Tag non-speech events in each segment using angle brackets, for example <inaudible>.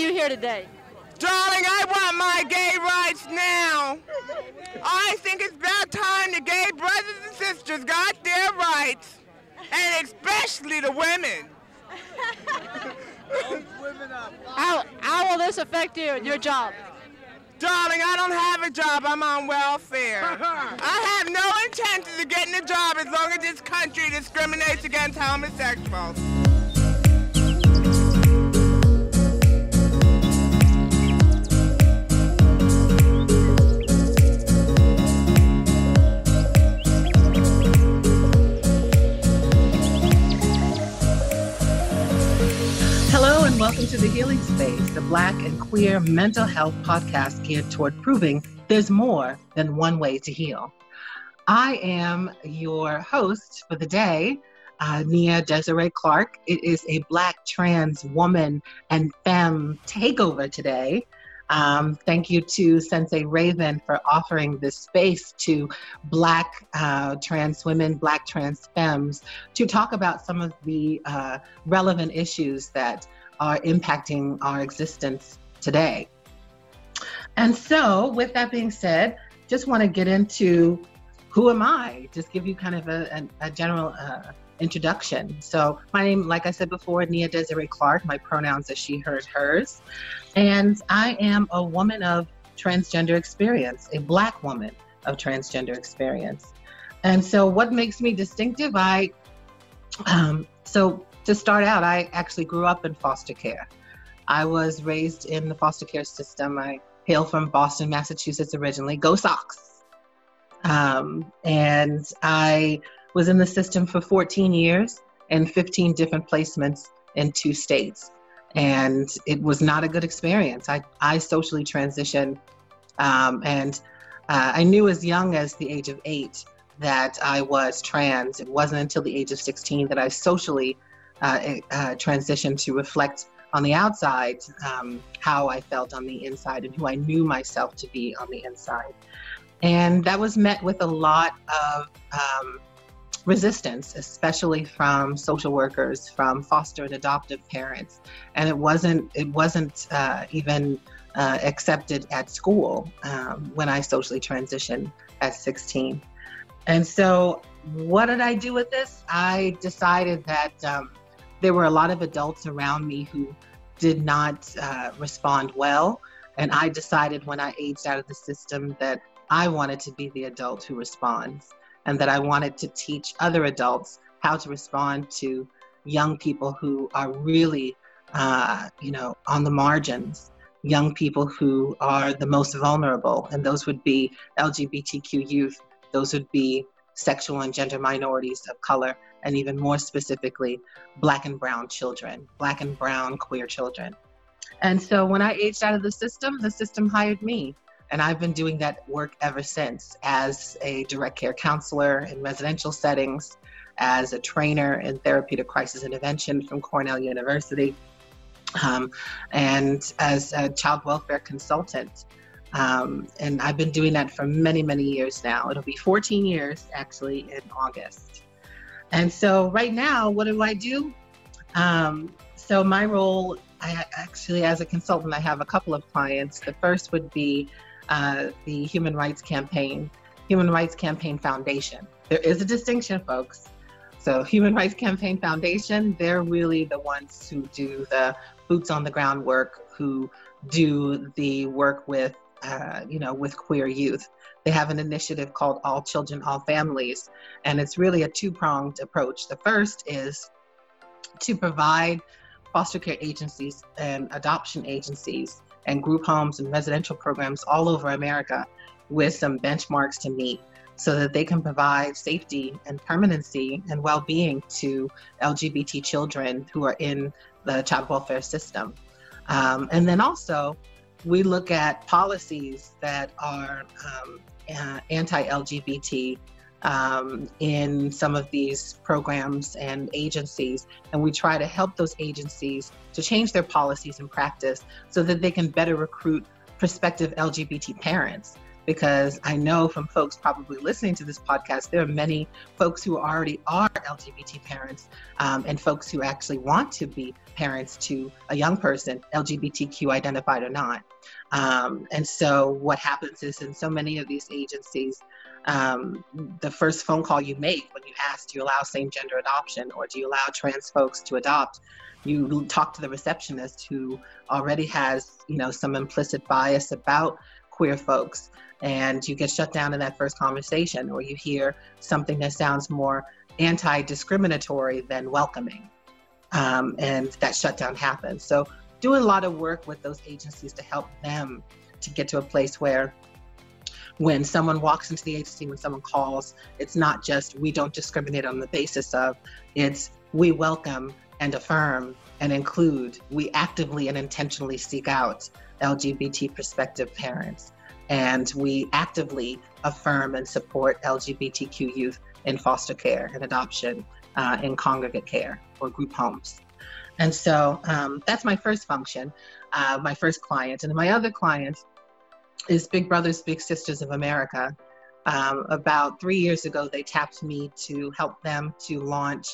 Why are you here today? Darling, I want my gay rights now. I think it's about time the gay brothers and sisters got their rights, and especially the women. <laughs> How, how will this affect you and your job? Darling, I don't have a job. I'm on welfare. <laughs> I have no intentions of getting a job as long as this country discriminates against homosexuals. Welcome to The Healing Space, the Black and Queer mental health podcast geared toward proving there's more than one way to heal. I am your host for the day, uh, Nia Desiree Clark. It is a Black trans woman and femme takeover today. Um, thank you to Sensei Raven for offering this space to Black uh, trans women, Black trans femmes, to talk about some of the uh, relevant issues that are impacting our existence today. And so, with that being said, just want to get into who am I? Just give you kind of a, a, a general uh, introduction. So, my name, like I said before, Nia Desiree Clark. My pronouns are she, hers, hers. And I am a woman of transgender experience, a Black woman of transgender experience. And so, what makes me distinctive? I, um, so to start out, I actually grew up in foster care. I was raised in the foster care system. I hail from Boston, Massachusetts originally. Go Sox! Um, and I was in the system for 14 years and 15 different placements in two states. And it was not a good experience. I, I socially transitioned um, and uh, I knew as young as the age of eight that I was trans. It wasn't until the age of 16 that I socially uh, uh, to reflect on the outside um, how I felt on the inside and who I knew myself to be on the inside. And that was met with a lot of um, resistance, especially from social workers, from foster and adoptive parents, and it wasn't it wasn't uh, even uh, accepted at school um, when I socially transitioned at 16. And so, what did I do with this? I decided that um, there were a lot of adults around me who did not uh, respond well, and I decided when I aged out of the system that I wanted to be the adult who responds and that I wanted to teach other adults how to respond to young people who are really, uh, you know, on the margins, young people who are the most vulnerable, and those would be LGBTQ youth, those would be sexual and gender minorities of color, and even more specifically, Black and Brown children, Black and Brown queer children. And so when I aged out of the system, the system hired me. And I've been doing that work ever since as a direct care counselor in residential settings, as a trainer in therapeutic crisis intervention from Cornell University, um, and as a child welfare consultant. Um, and I've been doing that for many, many years now. It'll be 14 years actually in August. And so right now, what do I do? Um, so my role, I actually, as a consultant, I have a couple of clients. The first would be uh, the Human Rights Campaign, Human Rights Campaign Foundation. There is a distinction, folks. So Human Rights Campaign Foundation, they're really the ones who do the boots on the ground work, who do the work with, uh, you know, with queer youth. They have an initiative called All Children, All Families, and it's really a two-pronged approach. The first is to provide foster care agencies and adoption agencies and group homes and residential programs all over America with some benchmarks to meet so that they can provide safety and permanency and well being to LGBT children who are in the child welfare system. Um, and then also, we look at policies that are um, uh, anti LGBT um, in some of these programs and agencies, and we try to help those agencies to change their policies and practice so that they can better recruit prospective LGBT parents. Because I know from folks probably listening to this podcast, there are many folks who already are LGBT parents um, and folks who actually want to be parents to a young person, LGBTQ identified or not. Um, and so what happens is in so many of these agencies, um, the first phone call you make when you ask, do you allow same gender adoption or do you allow trans folks to adopt? You talk to the receptionist who already has, you know, some implicit bias about queer folks and you get shut down in that first conversation or you hear something that sounds more anti-discriminatory than welcoming um, and that shutdown happens so doing a lot of work with those agencies to help them to get to a place where when someone walks into the agency, when someone calls, it's not just we don't discriminate on the basis of, it's we welcome and affirm and include. We actively and intentionally seek out LGBT prospective parents. And we actively affirm and support LGBTQ youth in foster care and adoption, uh, in congregate care or group homes. And so um, that's my first function, uh, my first client. And my other client is Big Brothers Big Sisters of America. Um, about three years ago, they tapped me to help them to launch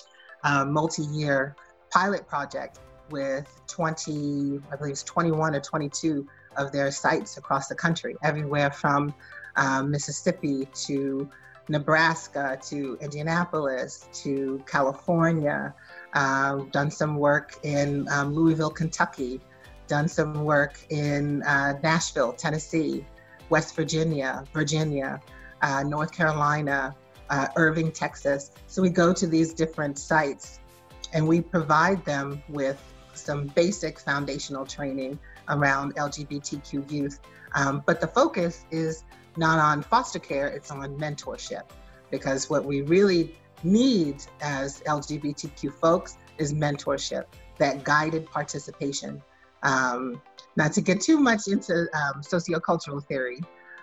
a multi-year pilot project with 20, I believe it's 21 or 22 of their sites across the country, everywhere from um, Mississippi to Nebraska to Indianapolis to California. Uh, done some work in um, Louisville, Kentucky, done some work in uh, Nashville, Tennessee, West Virginia, Virginia, uh, North Carolina, uh, Irving, Texas. So we go to these different sites and we provide them with some basic foundational training around LGBTQ youth. Um, but the focus is not on foster care, it's on mentorship. Because what we really need as LGBTQ folks is mentorship, that guided participation. Um, not to get too much into um, sociocultural theory,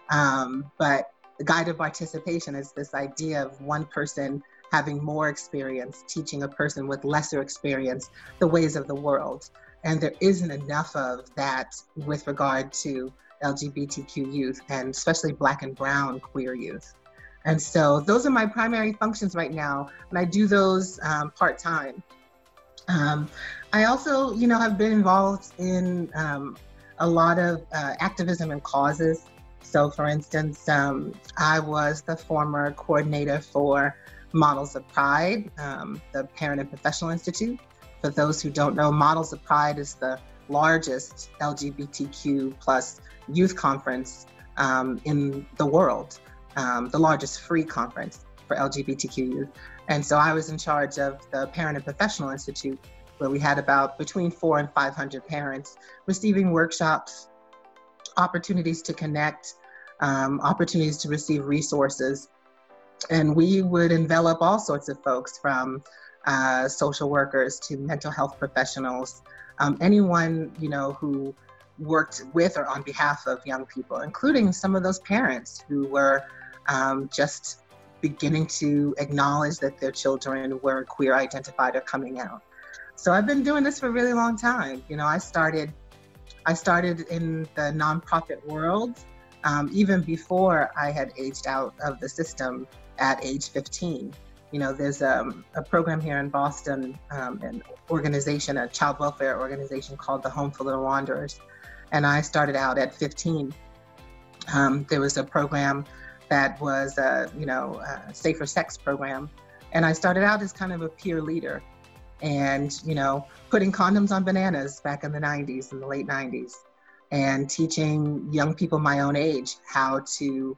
um, but guided participation is this idea of one person having more experience teaching a person with lesser experience the ways of the world. And there isn't enough of that with regard to LGBTQ youth and especially Black and Brown queer youth. And so those are my primary functions right now, and I do those um, part time. Um, I also, you know, have been involved in um, a lot of uh, activism and causes. So, for instance, um, I was the former coordinator for Models of Pride, um, the Parent and Professional Institute. For those who don't know, Models of Pride is the largest LGBTQ plus youth conference um, in the world, um, the largest free conference for LGBTQ youth. And so I was in charge of the Parent and Professional Institute, where we had about between four and 500 parents receiving workshops, opportunities to connect, um, opportunities to receive resources. And we would envelop all sorts of folks from uh, social workers to mental health professionals, um, anyone you know who worked with or on behalf of young people, including some of those parents who were um, just beginning to acknowledge that their children were queer identified or coming out. So I've been doing this for a really long time. You know, I started, I started in the nonprofit world um, even before I had aged out of the system at age 15. You know, there's um, a program here in Boston, um, an organization, a child welfare organization called the Home for Little Wanderers. And I started out at 15. Um, there was a program that was, a, you know, a safer sex program. And I started out as kind of a peer leader and, you know, putting condoms on bananas back in the 90s, in the late 90s, and teaching young people my own age how to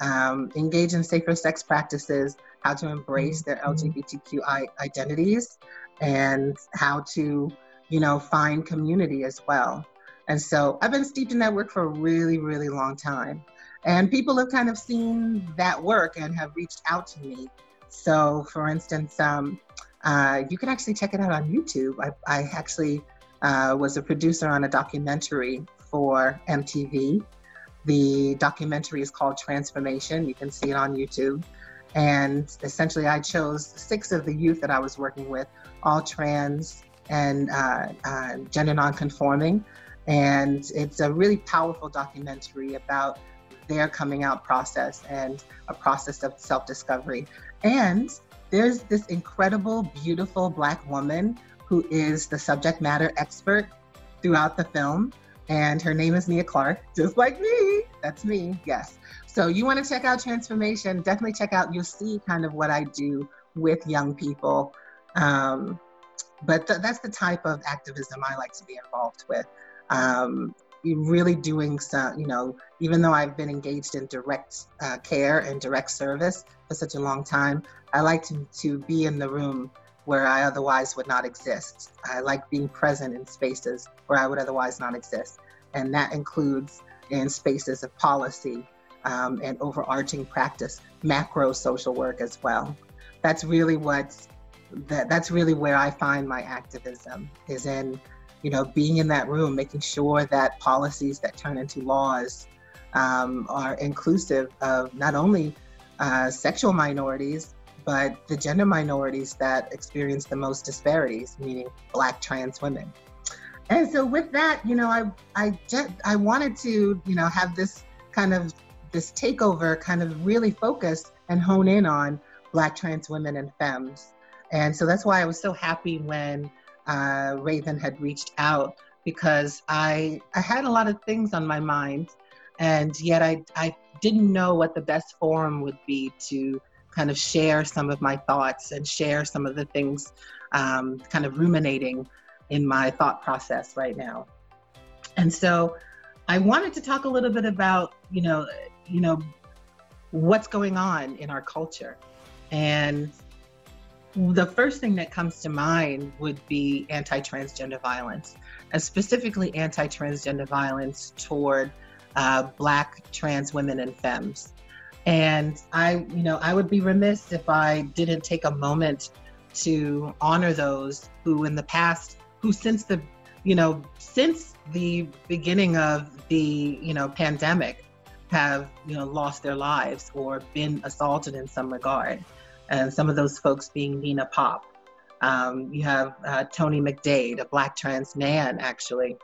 um, engage in safer sex practices how to embrace their mm-hmm. LGBTQI identities, and how to, you know, find community as well. And so I've been steeped in that work for a really, really long time. And people have kind of seen that work and have reached out to me. So, for instance, um, uh, you can actually check it out on YouTube. I, I actually uh, was a producer on a documentary for MTV. The documentary is called Transformation. You can see it on YouTube. And essentially, I chose six of the youth that I was working with, all trans and uh, uh, gender nonconforming. And it's a really powerful documentary about their coming out process and a process of self discovery. And there's this incredible, beautiful Black woman who is the subject matter expert throughout the film. And her name is Nia Clark, just like me. That's me, yes. So you want to check out Transformation, definitely check out, you'll see kind of what I do with young people. Um, but th- that's the type of activism I like to be involved with. Um, really doing some, you know, even though I've been engaged in direct uh, care and direct service for such a long time, I like to, to be in the room where I otherwise would not exist. I like being present in spaces where I would otherwise not exist. And that includes in spaces of policy um, and overarching practice, macro social work as well. That's really what that, that's really where I find my activism is in, you know, being in that room, making sure that policies that turn into laws um, are inclusive of not only uh, sexual minorities, but the gender minorities that experience the most disparities, meaning Black trans women. And so with that, you know, I I just I wanted to, you know, have this kind of this takeover kind of really focus and hone in on Black trans women and femmes. And so that's why I was so happy when uh, Raven had reached out because I I had a lot of things on my mind, and yet I I didn't know what the best forum would be to kind of share some of my thoughts and share some of the things um, kind of ruminating in my thought process right now. And so I wanted to talk a little bit about, you know, you know, what's going on in our culture. And the first thing that comes to mind would be anti-transgender violence, and specifically anti-transgender violence toward uh, Black trans women and femmes. And I, you know, I would be remiss if I didn't take a moment to honor those who in the past, who since the, you know, since the beginning of the, you know, pandemic have, you know, lost their lives or been assaulted in some regard. And some of those folks being Nina Pop. Um, you have uh, Tony McDade, a black trans man actually,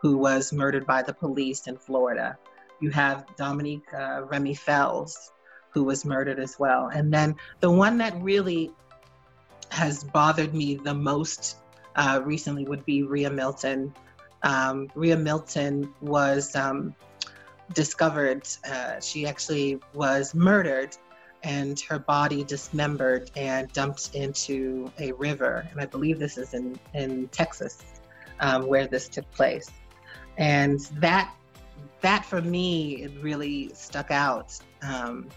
who was murdered by the police in Florida. You have Dominique uh, Remy Fells, who was murdered as well. And then the one that really has bothered me the most uh, recently would be Riah Milton. Um, Riah Milton was um, discovered, uh, she actually was murdered and her body dismembered and dumped into a river. And I believe this is in, in Texas um, where this took place. And that that for me it really stuck out um,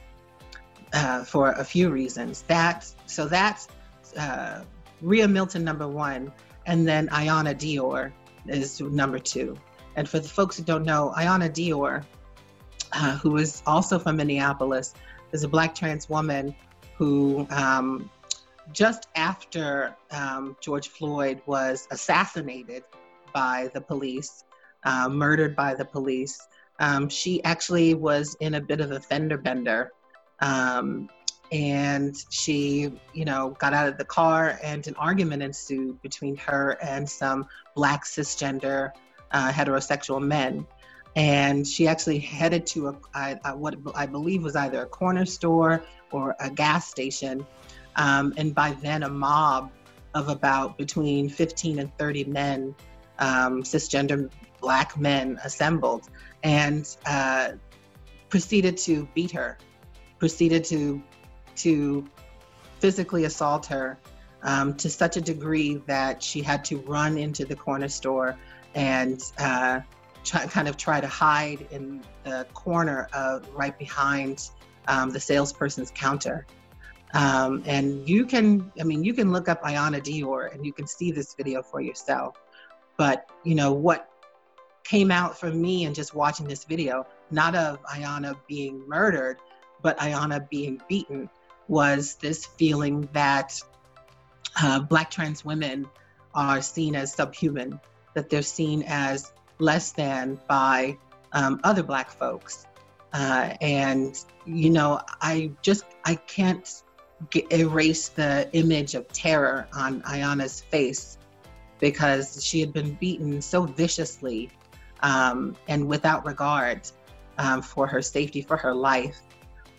uh, for a few reasons. That so that's uh, Riah Milton number one, and then Iyanna Dior is number two. And for the folks who don't know, Iyanna Dior, uh, who is also from Minneapolis, is a black trans woman who um, just after um, George Floyd was assassinated by the police, uh, murdered by the police, um, she actually was in a bit of a fender bender. Um, and she, you know, got out of the car and an argument ensued between her and some black cisgender uh, heterosexual men. And she actually headed to a, what I believe was either a corner store or a gas station. Um, and by then, a mob of about between 15 and 30 men, um, cisgender black men, assembled and uh, proceeded to beat her, proceeded to to physically assault her um, to such a degree that she had to run into the corner store and uh, try, kind of try to hide in the corner of right behind um, the salesperson's counter. Um, and you can, I mean, you can look up Iyanna Dior and you can see this video for yourself. But you know what came out for me and just watching this video, not of Iyanna being murdered, but Iyanna being beaten, was this feeling that uh, Black trans women are seen as subhuman, that they're seen as less than by um, other Black folks. Uh, and, you know, I just, I can't get, erase the image of terror on Iyanna's face because she had been beaten so viciously um, and without regard um, for her safety, for her life.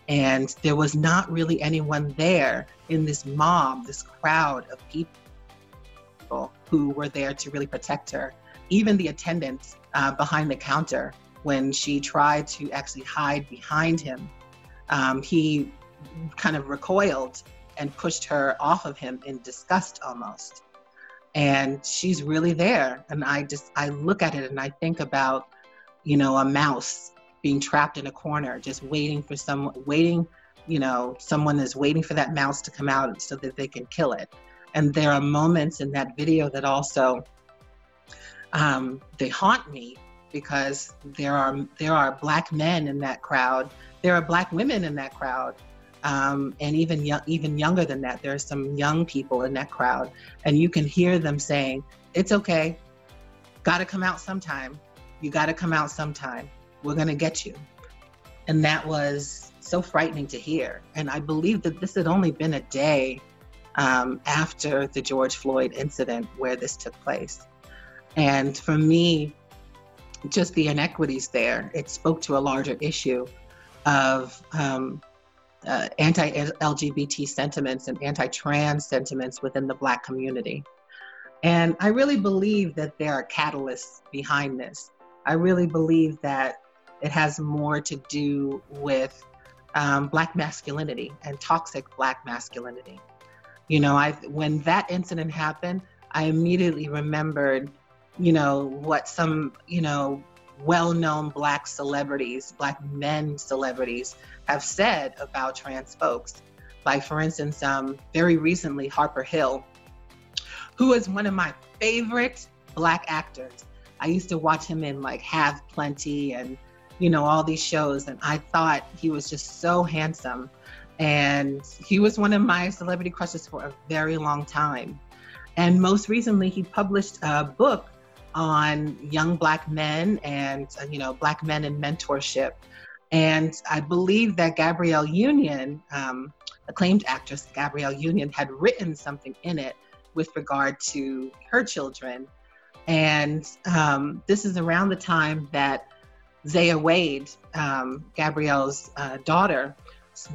And there was not really anyone there in this mob, this crowd of people who were there to really protect her. Even the attendants uh, behind the counter, when she tried to actually hide behind him, um, he kind of recoiled and pushed her off of him in disgust almost. And she's really there. And I just, I look at it and I think about, you know, a mouse being trapped in a corner, just waiting for someone, waiting, you know, someone is waiting for that mouse to come out so that they can kill it. And there are moments in that video that also, um, they haunt me because there are there are black men in that crowd, there are black women in that crowd, um, and even young, even younger than that, there are some young people in that crowd, and you can hear them saying, "It's okay, got to come out sometime. You got to come out sometime. We're gonna get you." And that was so frightening to hear. And I believe that this had only been a day um, after the George Floyd incident where this took place. And for me, just the inequities there, it spoke to a larger issue of um, uh, anti-LGBT sentiments and anti-trans sentiments within the Black community. And I really believe that there are catalysts behind this. I really believe that it has more to do with um, Black masculinity and toxic Black masculinity. You know, I when that incident happened, I immediately remembered, you know, what some, you know, well-known black celebrities, black men celebrities have said about trans folks. Like for instance, um, very recently, Harper Hill, who is one of my favorite black actors. I used to watch him in like Hav Plenty and you know all these shows, and I thought he was just so handsome. And he was one of my celebrity crushes for a very long time. And most recently, he published a book on young black men and uh, you know black men in mentorship. And i believe that gabrielle union um, acclaimed actress gabrielle union had written something in it with regard to her children. And um, this is around the time that zaya wade um, gabrielle's uh, daughter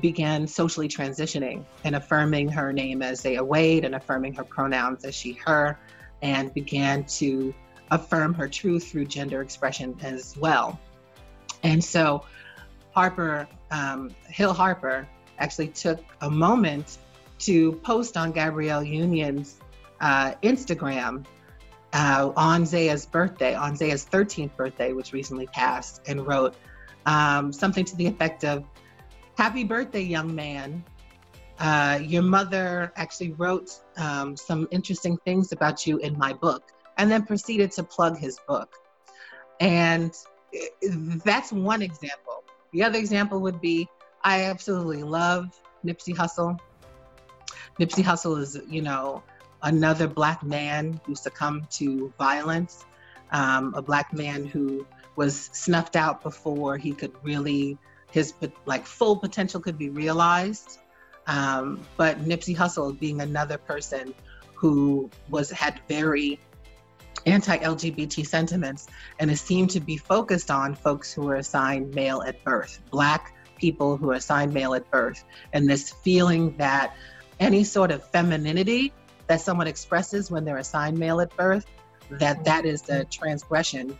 began socially transitioning and affirming her name as zaya wade and affirming her pronouns as she her and began to affirm her truth through gender expression as well. And so Harper, um, Hill Harper, actually took a moment to post on Gabrielle Union's uh, Instagram uh, on Zaya's birthday, on Zaya's 13th birthday, which recently passed, and wrote um, something to the effect of Happy birthday, young man. Uh, your mother actually wrote um, some interesting things about you in my book and then proceeded to plug his book. And that's one example. The other example would be I absolutely love Nipsey Hussle. Nipsey Hussle is, you know, another black man who succumbed to violence, um, a black man who was snuffed out before he could really, his like full potential could be realized. Um, but Nipsey Hussle being another person who was had very anti-LGBT sentiments, and it seemed to be focused on folks who were assigned male at birth, Black people who are assigned male at birth, and this feeling that any sort of femininity that someone expresses when they're assigned male at birth, that that is a transgression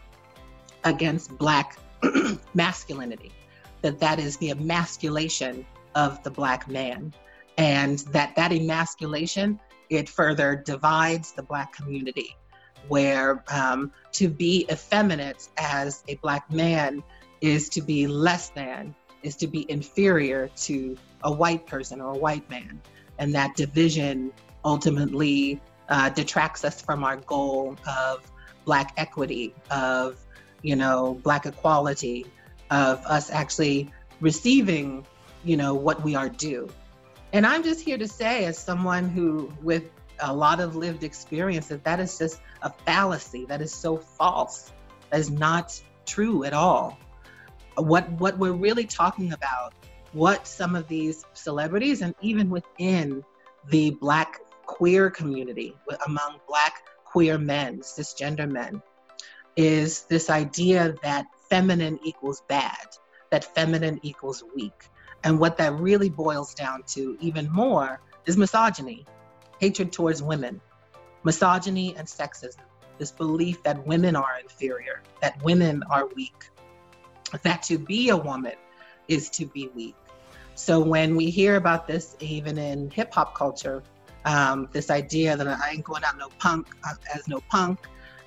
against Black <clears throat> masculinity, that that is the emasculation of the Black man, and that that emasculation it further divides the Black community where um, to be effeminate as a black man is to be less than, is to be inferior to a white person or a white man. And that division ultimately uh, detracts us from our goal of black equity, of you know black equality, of us actually receiving you know what we are due. And I'm just here to say, as someone who, with a lot of lived experience that that is just a fallacy. That is so false. That is not true at all. What what we're really talking about what some of these celebrities and even within the black queer community among black queer men cisgender men is this idea that feminine equals bad that feminine equals weak. And what that really boils down to, even more, is misogyny, hatred towards women, misogyny and sexism, this belief that women are inferior, that women are weak, that to be a woman is to be weak. So when we hear about this, even in hip hop culture, um, this idea that I ain't going out no punk uh, as no punk,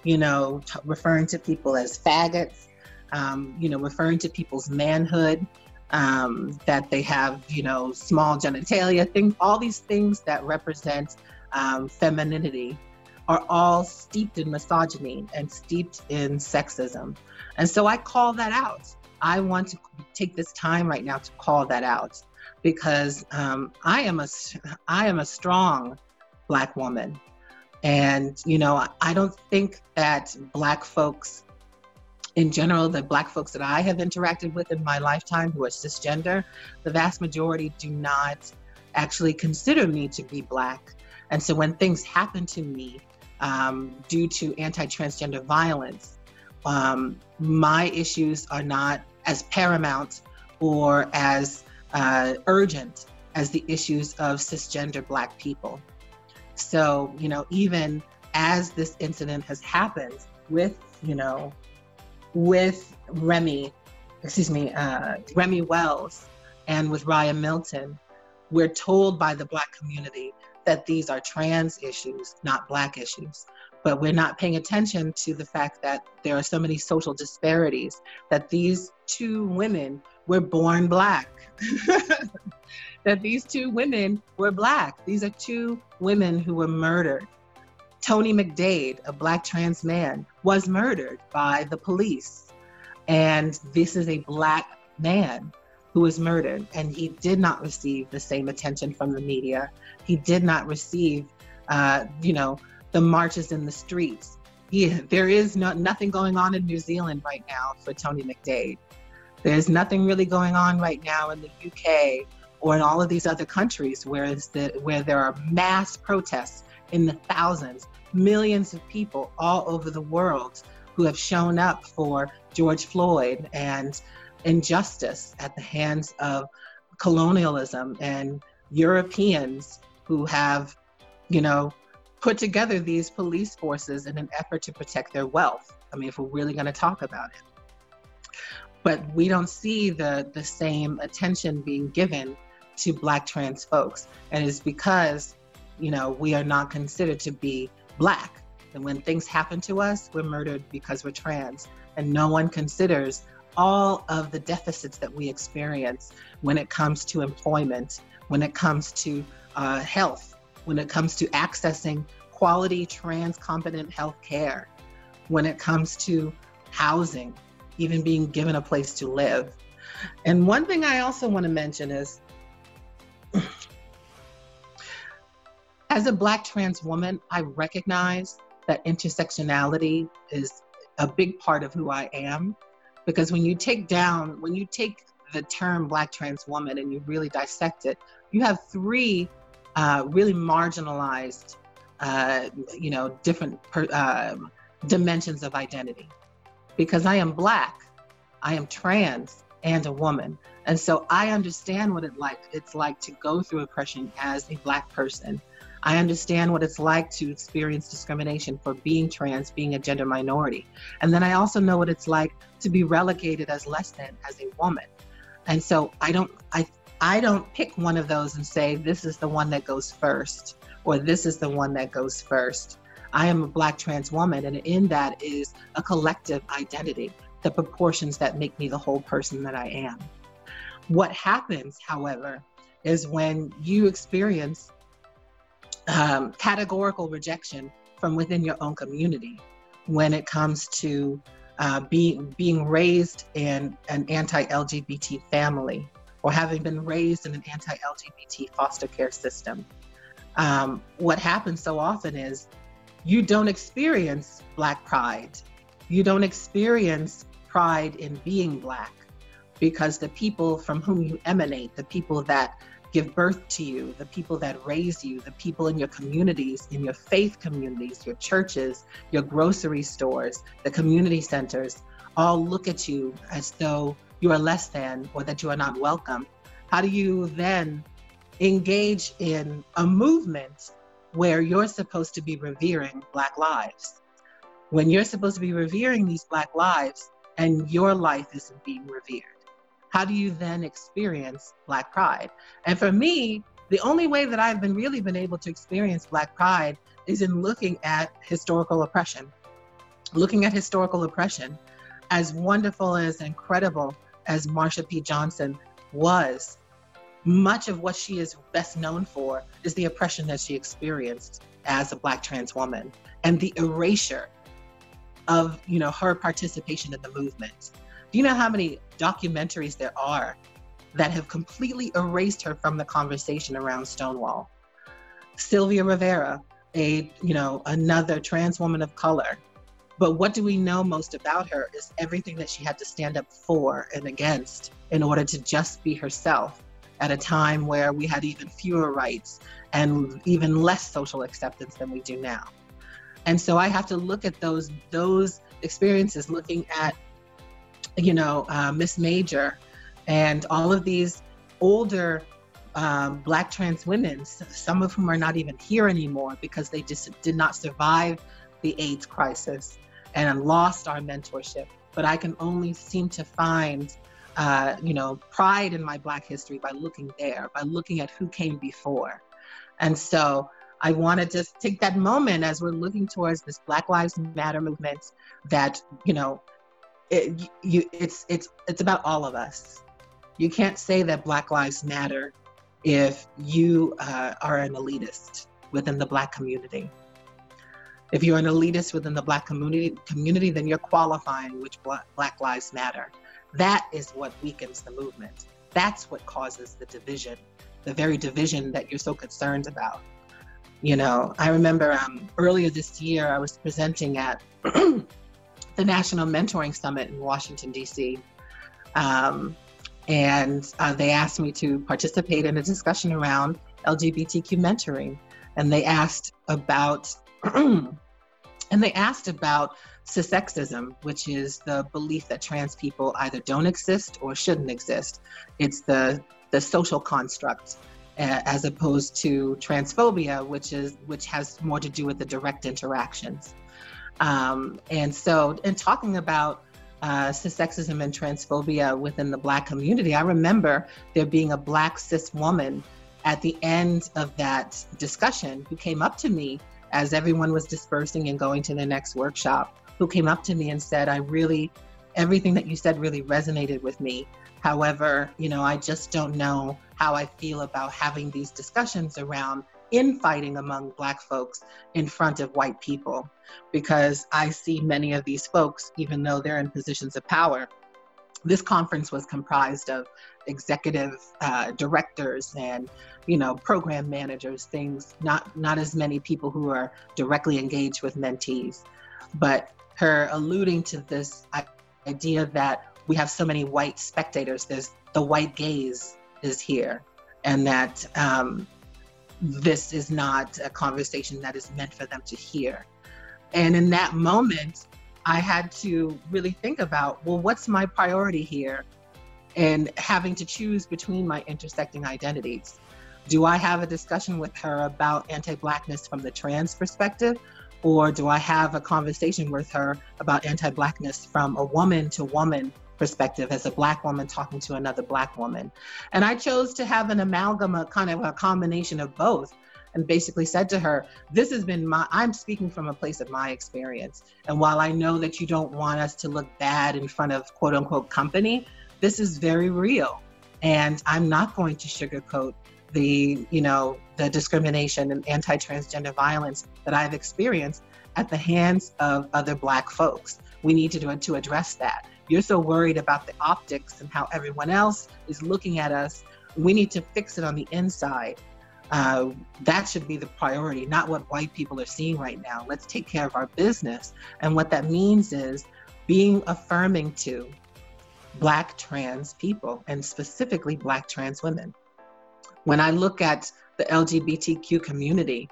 you know, t- referring to people as faggots, um, you know, referring to people's manhood, um, that they have, you know, small genitalia, things, all these things that represent um, femininity are all steeped in misogyny and steeped in sexism. And so I call that out. I want to take this time right now to call that out because um, I am a I am a strong black woman, and you know I don't think that black folks in general, the black folks that I have interacted with in my lifetime who are cisgender, the vast majority do not actually consider me to be black. And so when things happen to me um, due to anti transgender violence, um, my issues are not as paramount or as uh, urgent as the issues of cisgender Black people. So, you know, even as this incident has happened with, you know, with Remy, excuse me, uh, Remy Wells and with Riah Milton, we're told by the Black community that these are trans issues, not Black issues. But we're not paying attention to the fact that there are so many social disparities, that these two women were born Black. <laughs> that these two women were Black. These are two women who were murdered. Tony McDade, a Black trans man, was murdered by the police. And this is a Black man who was murdered, and he did not receive the same attention from the media. He did not receive, uh, you know, the marches in the streets. He, there is no, nothing going on in New Zealand right now for Tony McDade. There's nothing really going on right now in the UK or in all of these other countries where, the, where there are mass protests in the thousands, millions of people all over the world who have shown up for George Floyd and injustice at the hands of colonialism and Europeans who have, you know, put together these police forces in an effort to protect their wealth. I mean, if we're really going to talk about it. But we don't see the, the same attention being given to Black trans folks. And it's because, you know, we are not considered to be Black. And when things happen to us, we're murdered because we're trans. And no one considers all of the deficits that we experience when it comes to employment, when it comes to uh, health, when it comes to accessing quality trans competent health care, when it comes to housing, even being given a place to live. And one thing I also want to mention is <clears throat> as a Black trans woman, I recognize that intersectionality is a big part of who I am. Because when you take down, when you take the term Black trans woman and you really dissect it, you have three uh, really marginalized, uh, you know, different per, uh, dimensions of identity. Because I am Black, I am trans, and a woman. And so I understand what it like it's like to go through oppression as a black person. I understand what it's like to experience discrimination for being trans, being a gender minority. And then I also know what it's like to be relegated as less than as a woman. And so I don't I I don't pick one of those and say this is the one that goes first or this is the one that goes first. I am a black trans woman and in that is a collective identity the proportions that make me the whole person that I am. What happens, however, is when you experience um, categorical rejection from within your own community when it comes to uh, being being raised in an anti-LGBT family or having been raised in an anti-LGBT foster care system. Um, what happens so often is you don't experience Black pride. You don't experience pride in being Black because the people from whom you emanate, the people that give birth to you, the people that raise you, the people in your communities, in your faith communities, your churches, your grocery stores, the community centers, all look at you as though you are less than or that you are not welcome, how do you then engage in a movement where you're supposed to be revering Black lives? When you're supposed to be revering these Black lives and your life isn't being revered, how do you then experience Black pride? And for me, the only way that I've been really been able to experience Black pride is in looking at historical oppression. Looking at historical oppression, as wonderful as incredible as Marsha P. Johnson was, much of what she is best known for is the oppression that she experienced as a black trans woman and the erasure of you know her participation in the movement. Do you know how many documentaries there are that have completely erased her from the conversation around Stonewall? Sylvia Rivera, a you know another trans woman of color but what do we know most about her is everything that she had to stand up for and against in order to just be herself at a time where we had even fewer rights and even less social acceptance than we do now. And so I have to look at those those experiences, looking at, you know, uh, Miss Major, and all of these older um, Black trans women, some of whom are not even here anymore because they just did not survive the AIDS crisis and lost our mentorship. But I can only seem to find, uh, you know, pride in my Black history by looking there, by looking at who came before. And so I want to just take that moment as we're looking towards this Black Lives Matter movement that, you know, it, you, it's, it's, it's about all of us. You can't say that Black Lives Matter if you uh, are an elitist within the Black community. If you're an elitist within the Black community, community then you're qualifying which Black Lives Matter. That is what weakens the movement. That's what causes the division, the very division that you're so concerned about. You know, I remember um, earlier this year, I was presenting at <clears throat> the National Mentoring Summit in Washington, D.C. Um, and uh, they asked me to participate in a discussion around LGBTQ mentoring. And they asked about <clears throat> and they asked about cissexism, which is the belief that trans people either don't exist or shouldn't exist. It's the the social construct as opposed to transphobia, which is which has more to do with the direct interactions. Um, and so, in talking about uh, cissexism and transphobia within the Black community, I remember there being a Black cis woman at the end of that discussion who came up to me as everyone was dispersing and going to the next workshop, who came up to me and said, I really, everything that you said really resonated with me. However, you know, I just don't know how I feel about having these discussions around infighting among Black folks in front of white people, because I see many of these folks, even though they're in positions of power, this conference was comprised of executive uh, directors and you know program managers things not not as many people who are directly engaged with mentees. But her alluding to this idea that we have so many white spectators there's the white gaze is here and that um, this is not a conversation that is meant for them to hear and in that moment I had to really think about well, what's my priority here? And having to choose between my intersecting identities. Do I have a discussion with her about anti Blackness from the trans perspective? Or do I have a conversation with her about anti Blackness from a woman to woman perspective as a Black woman talking to another Black woman? And I chose to have an amalgam, a kind of a combination of both and basically said to her, This has been my, I'm speaking from a place of my experience. And while I know that you don't want us to look bad in front of quote unquote company, this is very real. And I'm not going to sugarcoat the, you know, the discrimination and anti-transgender violence that I've experienced at the hands of other black folks. We need to do to address that. You're so worried about the optics and how everyone else is looking at us. We need to fix it on the inside uh, that should be the priority, not what white people are seeing right now. Let's take care of our business. And what that means is being affirming to Black trans people and specifically Black trans women. When I look at the LGBTQ community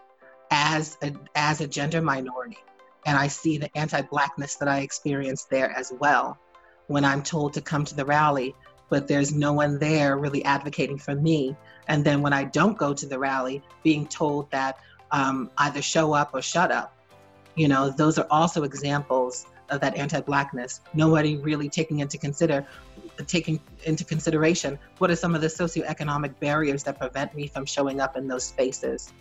as a, as a gender minority, and I see the anti Blackness that I experience there as well, when I'm told to come to the rally, but there's no one there really advocating for me. And then when I don't go to the rally, being told that um, either show up or shut up. You know, those are also examples of that anti-blackness. Nobody really taking into consider taking into consideration what are some of the socioeconomic barriers that prevent me from showing up in those spaces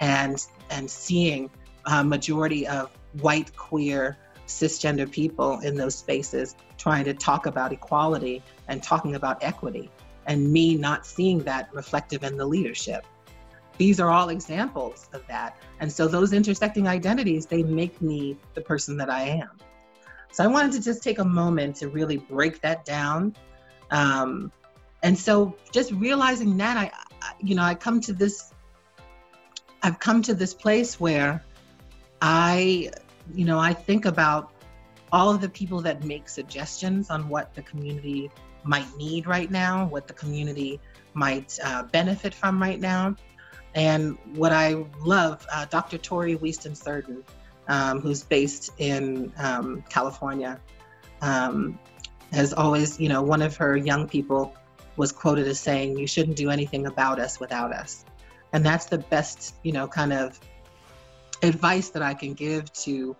and and seeing a majority of white queer cisgender people in those spaces trying to talk about equality and talking about equity and me not seeing that reflective in the leadership. These are all examples of that. And so those intersecting identities they make me the person that i am. So I wanted to just take a moment to really break that down. Um, and so just realizing that I, I, you know, I come to this, I've come to this place where I, you know, I think about all of the people that make suggestions on what the community might need right now, what the community might uh, benefit from right now. And what I love, uh, Dr. Torie Weiston Serdan, um, who's based in um, California, um, has always, you know, one of her young people was quoted as saying, You shouldn't do anything about us without us. And that's the best, you know, kind of advice that I can give to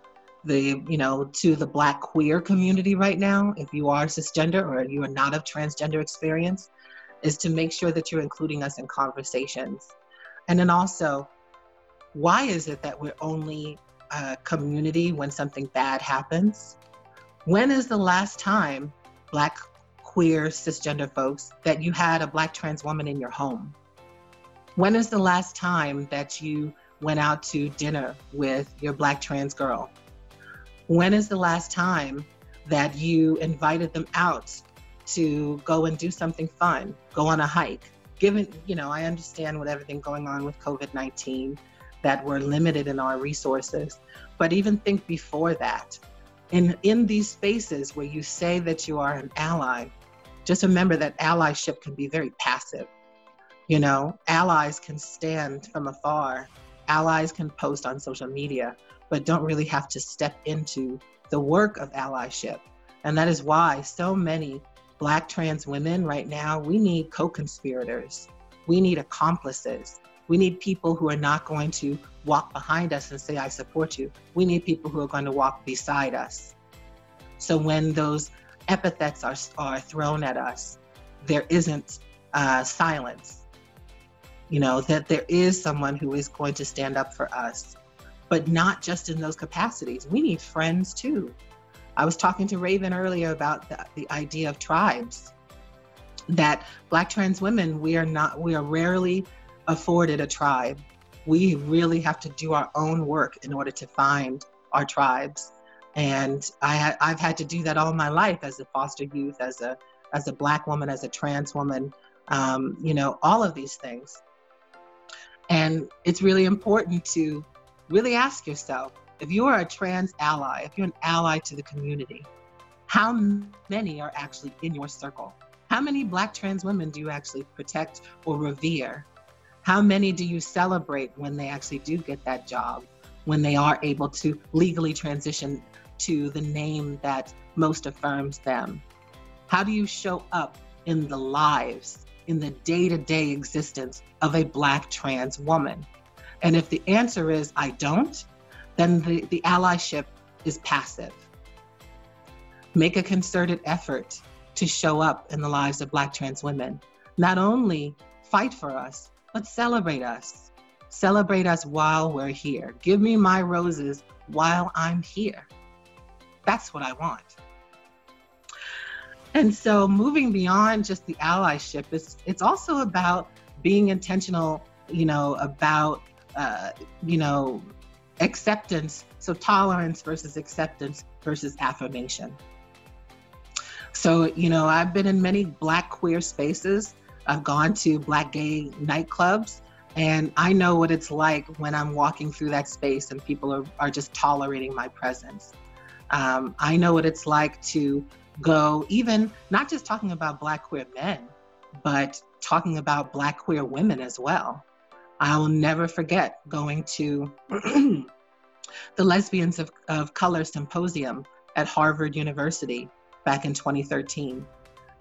the, you know, to the Black queer community right now, if you are cisgender or you are not of transgender experience, is to make sure that you're including us in conversations. And then also, why is it that we're only uh, community when something bad happens. When is the last time, Black, queer, cisgender folks, that you had a Black trans woman in your home? When is the last time that you went out to dinner with your Black trans girl? When is the last time that you invited them out to go and do something fun, go on a hike? Given, you know, I understand with everything going on with COVID 19 that we're limited in our resources. But even think before that. In, in these spaces where you say that you are an ally, just remember that allyship can be very passive. You know, allies can stand from afar, allies can post on social media, but don't really have to step into the work of allyship. And that is why so many Black trans women right now, we need co conspirators, we need accomplices, we need people who are not going to walk behind us and say, I support you. We need people who are going to walk beside us. So when those epithets are, are thrown at us, there isn't uh, silence. You know, that there is someone who is going to stand up for us, but not just in those capacities. We need friends too. I was talking to Raven earlier about the, the idea of tribes. That Black trans women, we are not, we are rarely afforded a tribe. We really have to do our own work in order to find our tribes. And I, I've had to do that all my life as a foster youth, as a as a black woman, as a trans woman, um, you know, all of these things. And it's really important to really ask yourself if you are a trans ally, if you're an ally to the community, how many are actually in your circle? How many black trans women do you actually protect or revere? How many do you celebrate when they actually do get that job, when they are able to legally transition to the name that most affirms them? How do you show up in the lives, in the day to day existence of a Black trans woman? And if the answer is I don't, then the, the allyship is passive. Make a concerted effort to show up in the lives of Black trans women. Not only fight for us, but celebrate us. Celebrate us while we're here. Give me my roses while I'm here. That's what I want. And so moving beyond just the allyship, it's, it's also about being intentional, you know, about, uh, you know, acceptance. So tolerance versus acceptance versus affirmation. So, you know, I've been in many Black queer spaces I've gone to black gay nightclubs and I know what it's like when I'm walking through that space and people are, are just tolerating my presence. Um, I know what it's like to go, even not just talking about black queer men, but talking about black queer women as well. I will never forget going to <clears throat> the Lesbians of, of Color Symposium at Harvard University back in 2013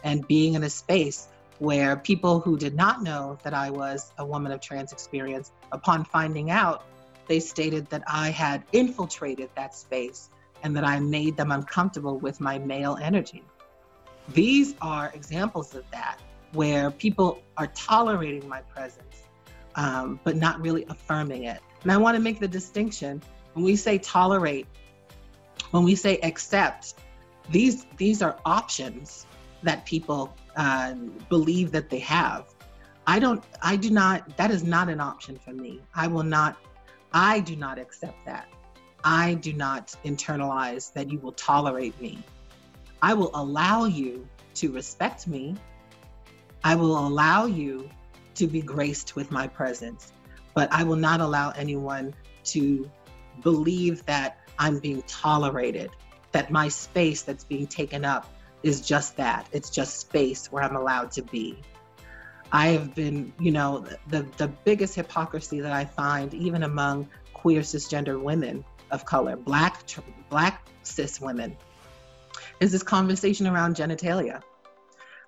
and being in a space where people who did not know that I was a woman of trans experience, upon finding out, they stated that I had infiltrated that space and that I made them uncomfortable with my male energy. These are examples of that, where people are tolerating my presence, um, but not really affirming it. And I want to make the distinction when we say tolerate, when we say accept, these these are options that people uh, believe that they have. I don't. I do not. That is not an option for me. I will not. I do not accept that. I do not internalize that you will tolerate me. I will allow you to respect me. I will allow you to be graced with my presence, but I will not allow anyone to believe that I'm being tolerated, that my space that's being taken up is just that. It's just space where I'm allowed to be. I have been, you know, the, the biggest hypocrisy that I find, even among queer cisgender women of color, black, black cis women, is this conversation around genitalia.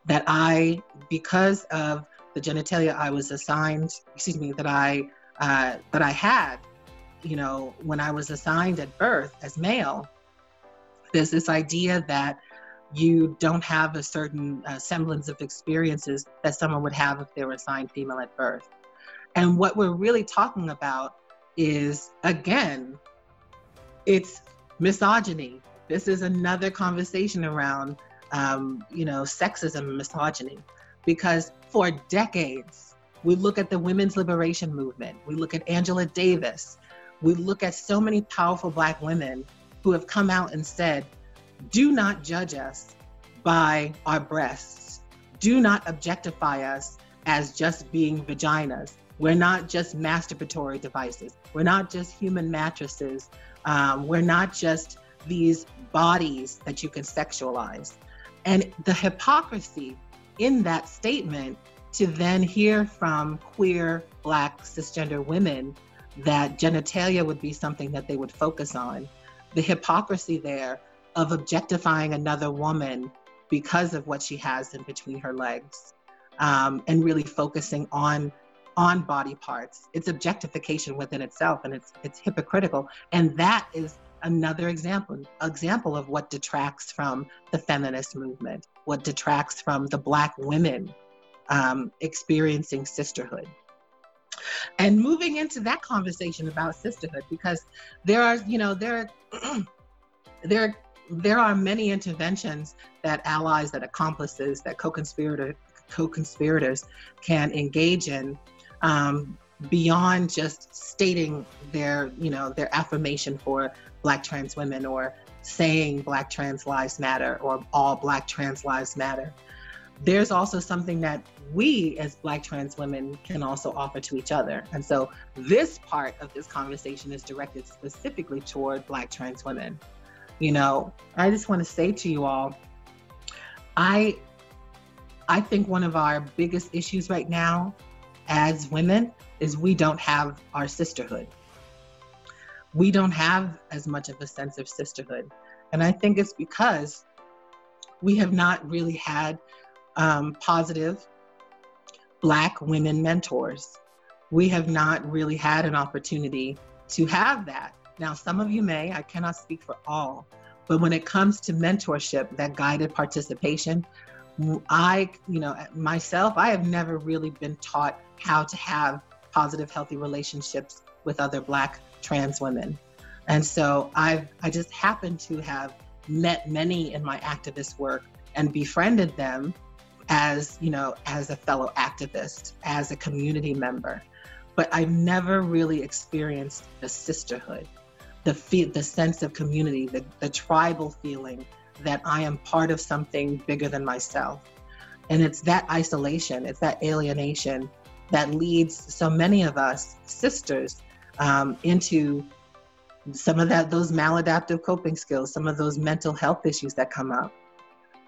That I, because of the genitalia I was assigned, excuse me, that I uh, that I had, you know, when I was assigned at birth as male, there's this idea that you don't have a certain uh, semblance of experiences that someone would have if they were assigned female at birth. And what we're really talking about is, again, it's misogyny. This is another conversation around, um, you know, sexism and misogyny, because for decades we look at the women's liberation movement. We look at Angela Davis. We look at so many powerful Black women who have come out and said, do not judge us by our breasts. Do not objectify us as just being vaginas. We're not just masturbatory devices. We're not just human mattresses. Um, we're not just these bodies that you can sexualize. And the hypocrisy in that statement to then hear from queer, black, cisgender women that genitalia would be something that they would focus on. The hypocrisy there of objectifying another woman because of what she has in between her legs um, and really focusing on on body parts. It's objectification within itself and it's it's hypocritical. And that is another example example of what detracts from the feminist movement what detracts from the black women um, experiencing sisterhood. And moving into that conversation about sisterhood because there are you know there <clears throat> there there are many interventions that allies that accomplices that co-conspirator co-conspirators can engage in um, beyond just stating their you know their affirmation for black trans women or saying black trans lives matter or all black trans lives matter there's also something that we as Black trans women can also offer to each other. And so this part of this conversation is directed specifically toward Black trans women. You know, I just want to say to you all, I I think one of our biggest issues right now as women is we don't have our sisterhood. We don't have as much of a sense of sisterhood. And I think it's because we have not really had um, positive Black women mentors. We have not really had an opportunity to have that. Now, some of you may, I cannot speak for all, but when it comes to mentorship, that guided participation, I, you know, myself, I have never really been taught how to have positive, healthy relationships with other Black trans women. And so I, I just happen to have met many in my activist work and befriended them as you know as a fellow activist as a community member but i've never really experienced the sisterhood the fe- the sense of community the, the tribal feeling that i am part of something bigger than myself and it's that isolation it's that alienation that leads so many of us sisters um, into some of that those maladaptive coping skills some of those mental health issues that come up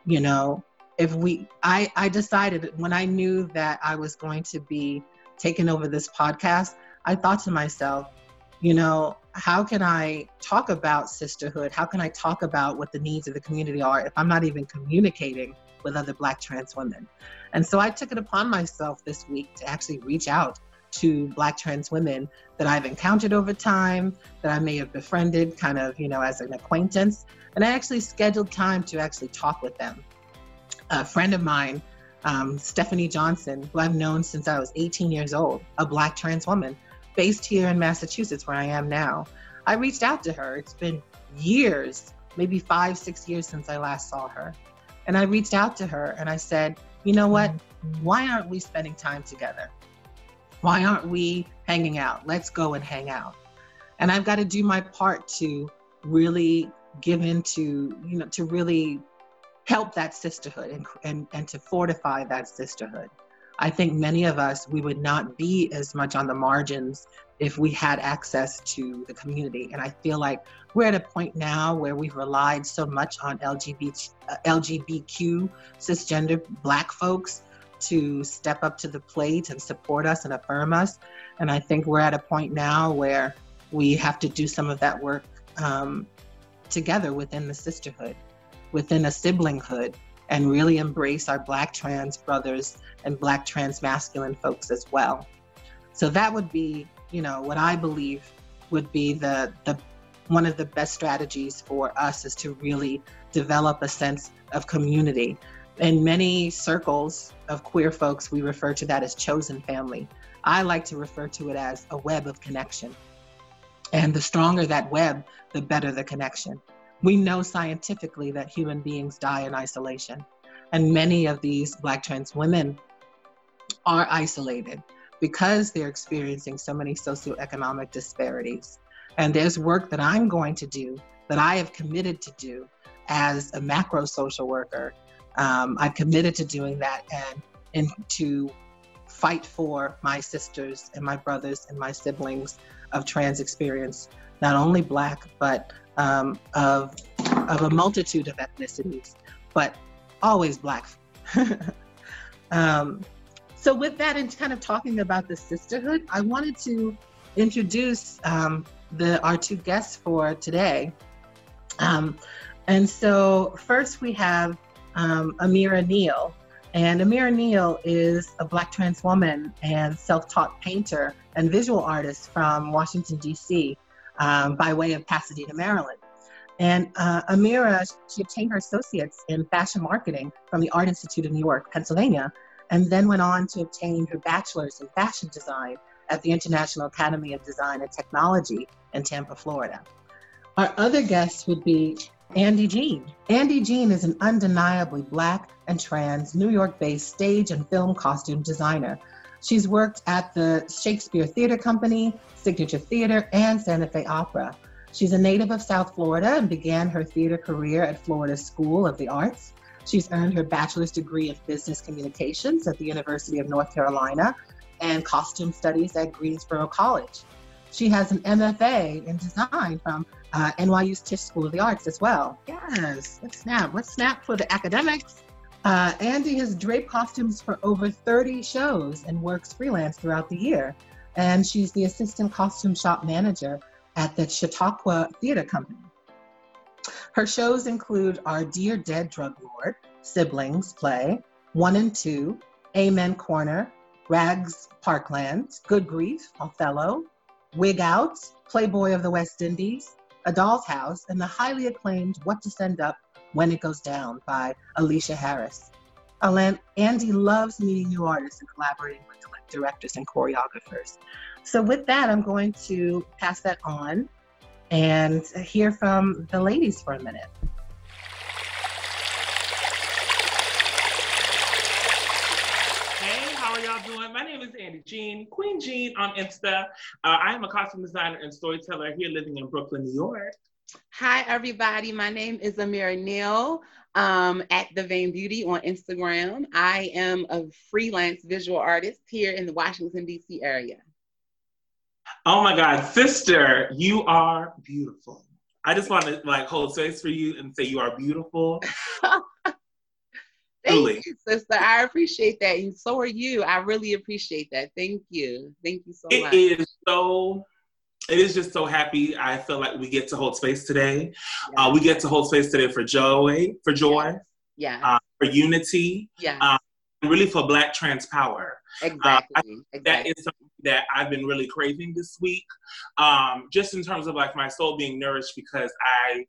you know if we I, I decided when I knew that I was going to be taking over this podcast, I thought to myself, you know, how can I talk about sisterhood? How can I talk about what the needs of the community are if I'm not even communicating with other Black trans women? And so I took it upon myself this week to actually reach out to Black trans women that I've encountered over time, that I may have befriended kind of, you know, as an acquaintance. And I actually scheduled time to actually talk with them. A friend of mine, um, Stephanie Johnson, who I've known since I was 18 years old, a Black trans woman, based here in Massachusetts, where I am now. I reached out to her. It's been years, maybe five, six years since I last saw her. And I reached out to her and I said, you know what? Why aren't we spending time together? Why aren't we hanging out? Let's go and hang out. And I've got to do my part to really give into, you know, to really help that sisterhood and, and, and to fortify that sisterhood. I think many of us, we would not be as much on the margins if we had access to the community. And I feel like we're at a point now where we've relied so much on LGBT, uh, LGBTQ, cisgender Black folks to step up to the plate and support us and affirm us. And I think we're at a point now where we have to do some of that work um, together within the sisterhood, within a siblinghood, and really embrace our Black trans brothers and Black trans masculine folks as well. So that would be, you know, what I believe would be the the one of the best strategies for us is to really develop a sense of community. In many circles of queer folks, we refer to that as chosen family. I like to refer to it as a web of connection. And the stronger that web, the better the connection. We know scientifically that human beings die in isolation. And many of these Black trans women are isolated because they're experiencing so many socioeconomic disparities. And there's work that I'm going to do that I have committed to do as a macro social worker. Um, I've committed to doing that and, and to fight for my sisters and my brothers and my siblings of trans experience, not only Black, but um, of, of a multitude of ethnicities, but always Black. <laughs> um, so, with that, and kind of talking about the sisterhood, I wanted to introduce um, the our two guests for today. Um, and so, first we have um, Ameirah Neal. And Ameirah Neal is a Black trans woman and self taught painter and visual artist from Washington, D.C um, by way of Pasadena, Maryland. And uh, Ameirah, she obtained her associates in fashion marketing from the Art Institute of New York, Pennsylvania, and then went on to obtain her bachelor's in fashion design at the International Academy of Design and Technology in Tampa, Florida. Our other guest would be Andy Jean. Andy Jean is an undeniably Black and trans New York based stage and film costume designer She's worked at the Shakespeare Theater Company, Signature Theater, and Santa Fe Opera. She's a native of South Florida and began her theater career at Florida School of the Arts. She's earned her bachelor's degree in business communications at the University of North Carolina and costume studies at Greensboro College. She has an MFA in design from uh, NYU's Tisch School of the Arts as well. Yes, let's snap. Let's snap for the academics. Uh, Andy has draped costumes for over 30 shows and works freelance throughout the year. And she's the assistant costume shop manager at the Chautauqua Theater Company. Her shows include Our Dear Dead Drug Lord, Siblings Play, One and Two, Amen Corner, Rags Parkland, Good Grief, Othello, Wig Out, Playboy of the West Indies, A Doll's House, and the highly acclaimed What to Send Up when It Goes Down by Aleshea Harris. Andy loves meeting new artists and collaborating with directors and choreographers. So, with that, I'm going to pass that on and hear from the ladies for a minute. Hey, how are? My name is Andy Jean, Qween Jean on Insta. Uh, I am a costume designer and storyteller here living in Brooklyn, New York. Hi, everybody. My name is Ameirah Neal um, at The Vain Beauty on Instagram. I am a freelance visual artist here in the Washington, D.C. area. Oh my God, sister, you are beautiful. I just want to like hold space for you and say you are beautiful. <laughs> Thank you, sister. I appreciate that. And so are you. I really appreciate that. Thank you. Thank you so it much. It is so it is just so happy. I feel like we get to hold space today. Yeah. Uh, we get to hold space today for joy, for joy, yeah, uh, for unity, yeah, uh, really for Black trans power. Exactly. Uh, exactly. That is something that I've been really craving this week, um, just in terms of like my soul being nourished because I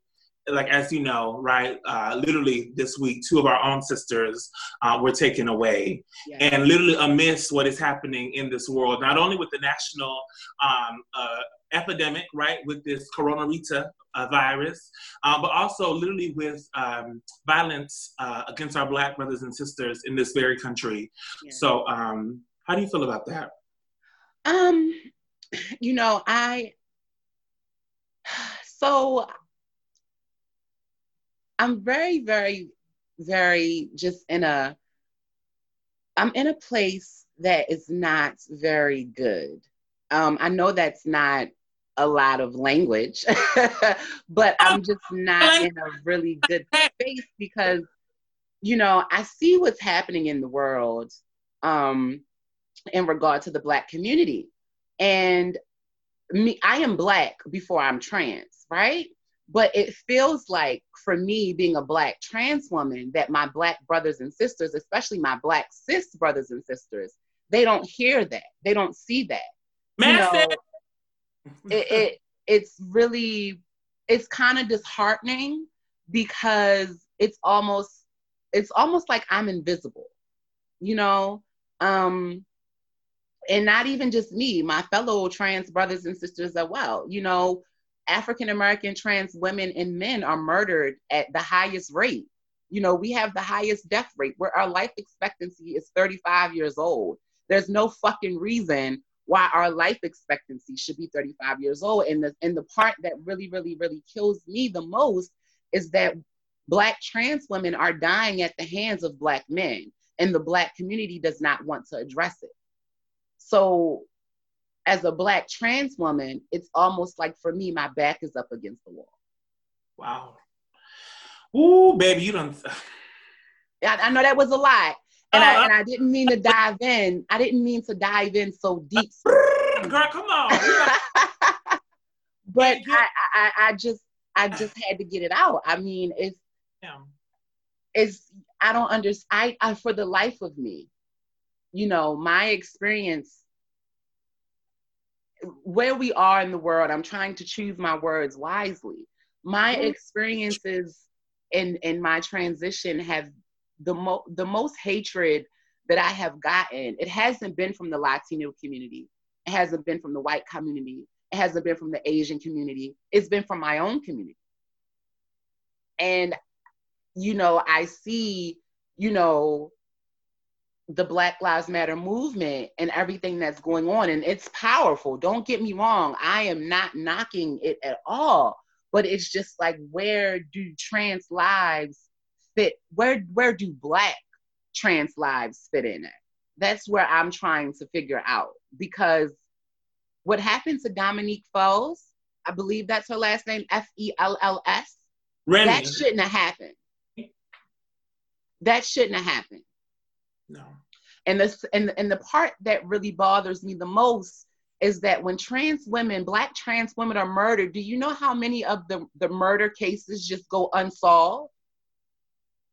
like as you know, right? Uh, literally this week, two of our own sisters uh, were taken away, and literally amidst what is happening in this world, not only with the national um, uh, epidemic, right, with this coronavirus uh, virus, uh, but also literally with um, violence uh, against our Black brothers and sisters in this very country. So, um, how do you feel about that? Um, <clears throat> you know, I <sighs> so I'm very, very, very just in a, I'm in a place that is not very good. Um, I know that's not a lot of language, <laughs> but I'm just <laughs> not in a really good space because, you know, I see what's happening in the world um, in regard to the Black community. And me, I am Black before I'm trans, right? But it feels like for me being a black trans woman that my black brothers and sisters, especially my black cis brothers and sisters, they don't hear that. They don't see that. You know, it, it it's really it's kind of disheartening because it's almost it's almost like I'm invisible. You know, um and not even just me, my fellow trans brothers and sisters as well. You know, African American trans women and men are murdered at the highest rate. You know, we have the highest death rate where our life expectancy is 35 years old. There's no fucking reason why our life expectancy should be 35 years old. And the and the part that really, really, really kills me the most is that black trans women are dying at the hands of black men, and the black community does not want to address it. So as a black trans woman, it's almost like for me, my back is up against the wall. Wow. Ooh, baby, you don't. I, I know that was a lot. And, uh, I, and I didn't mean to dive in. I didn't mean to dive in so deep. <laughs> Girl, come on. <laughs> but I, I, I just, I just had to get it out. I mean, it's, yeah. it's, I don't understand. I, I, for the life of me, you know, my experience where we are in the world, I'm trying to choose my words wisely. My mm-hmm. experiences in in my transition have the mo- the most hatred that I have gotten. It hasn't been from the Latino community. It hasn't been from the white community. It hasn't been from the Asian community. It's been from my own community. And you know, I see, you know, the Black Lives Matter movement and everything that's going on. And it's powerful. Don't get me wrong. I am not knocking it at all. But it's just like, where do trans lives fit? Where where do black trans lives fit in it? That's where I'm trying to figure out. Because what happened to Dominique Fells, I believe that's her last name, F-E-L-L-S. That shouldn't have happened. That shouldn't have happened. No. And this and, and the part that really bothers me the most is that when trans women, black trans women are murdered, do you know how many of the, the murder cases just go unsolved?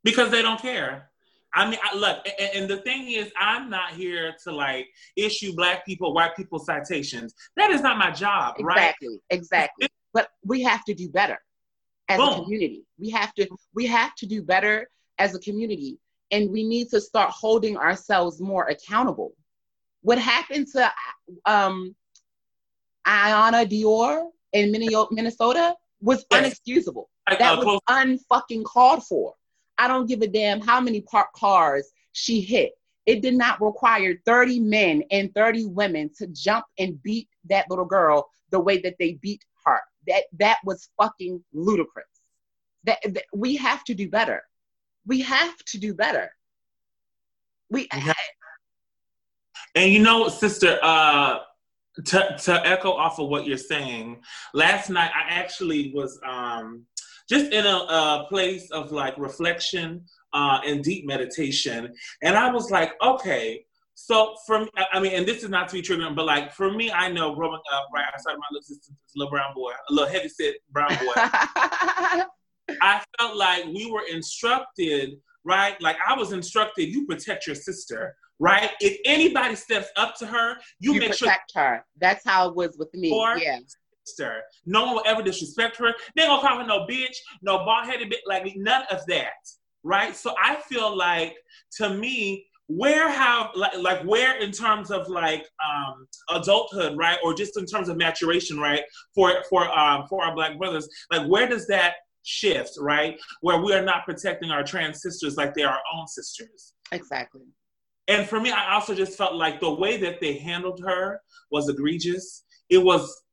Because they don't care. I mean, I, look, and, and, the thing is, I'm not here to like issue black people, white people citations. That is not my job, exactly, right? Exactly, exactly. But we have to do better as Boom. a community. We have to, we have to do better as a community and we need to start holding ourselves more accountable. What happened to um, Iyanna Dior in Minnesota was unexcusable. That was unfucking called for. I don't give a damn how many parked cars she hit. It did not require 30 men and 30 women to jump and beat that little girl the way that they beat her. That that was fucking ludicrous. That, that we have to do better we have to do better. We and you know, sister, uh, to to echo off of what you're saying, last night I actually was um, just in a, a, place of like reflection uh, and deep meditation, and I was like, okay, So from I mean, and this is not to be triggering, but like for me, I know growing up, right, I started my little existence as a little brown boy, a little heavy set brown boy. <laughs> I felt like we were instructed, right? Like I was instructed, you protect your sister, right? If anybody steps up to her, you, you make protect sure her. That's how it was with me. Or- yeah. sister. No one will ever disrespect her. They gonna call her no bitch, no bald headed bitch, like none of that, right? So I feel like to me, where have like, like where in terms of like um adulthood right or just in terms of maturation right for for um for our black brothers like where does that shift right where we are not protecting our trans sisters like they are our own sisters Exactly. and for me i also just felt like the way that they handled her was egregious it was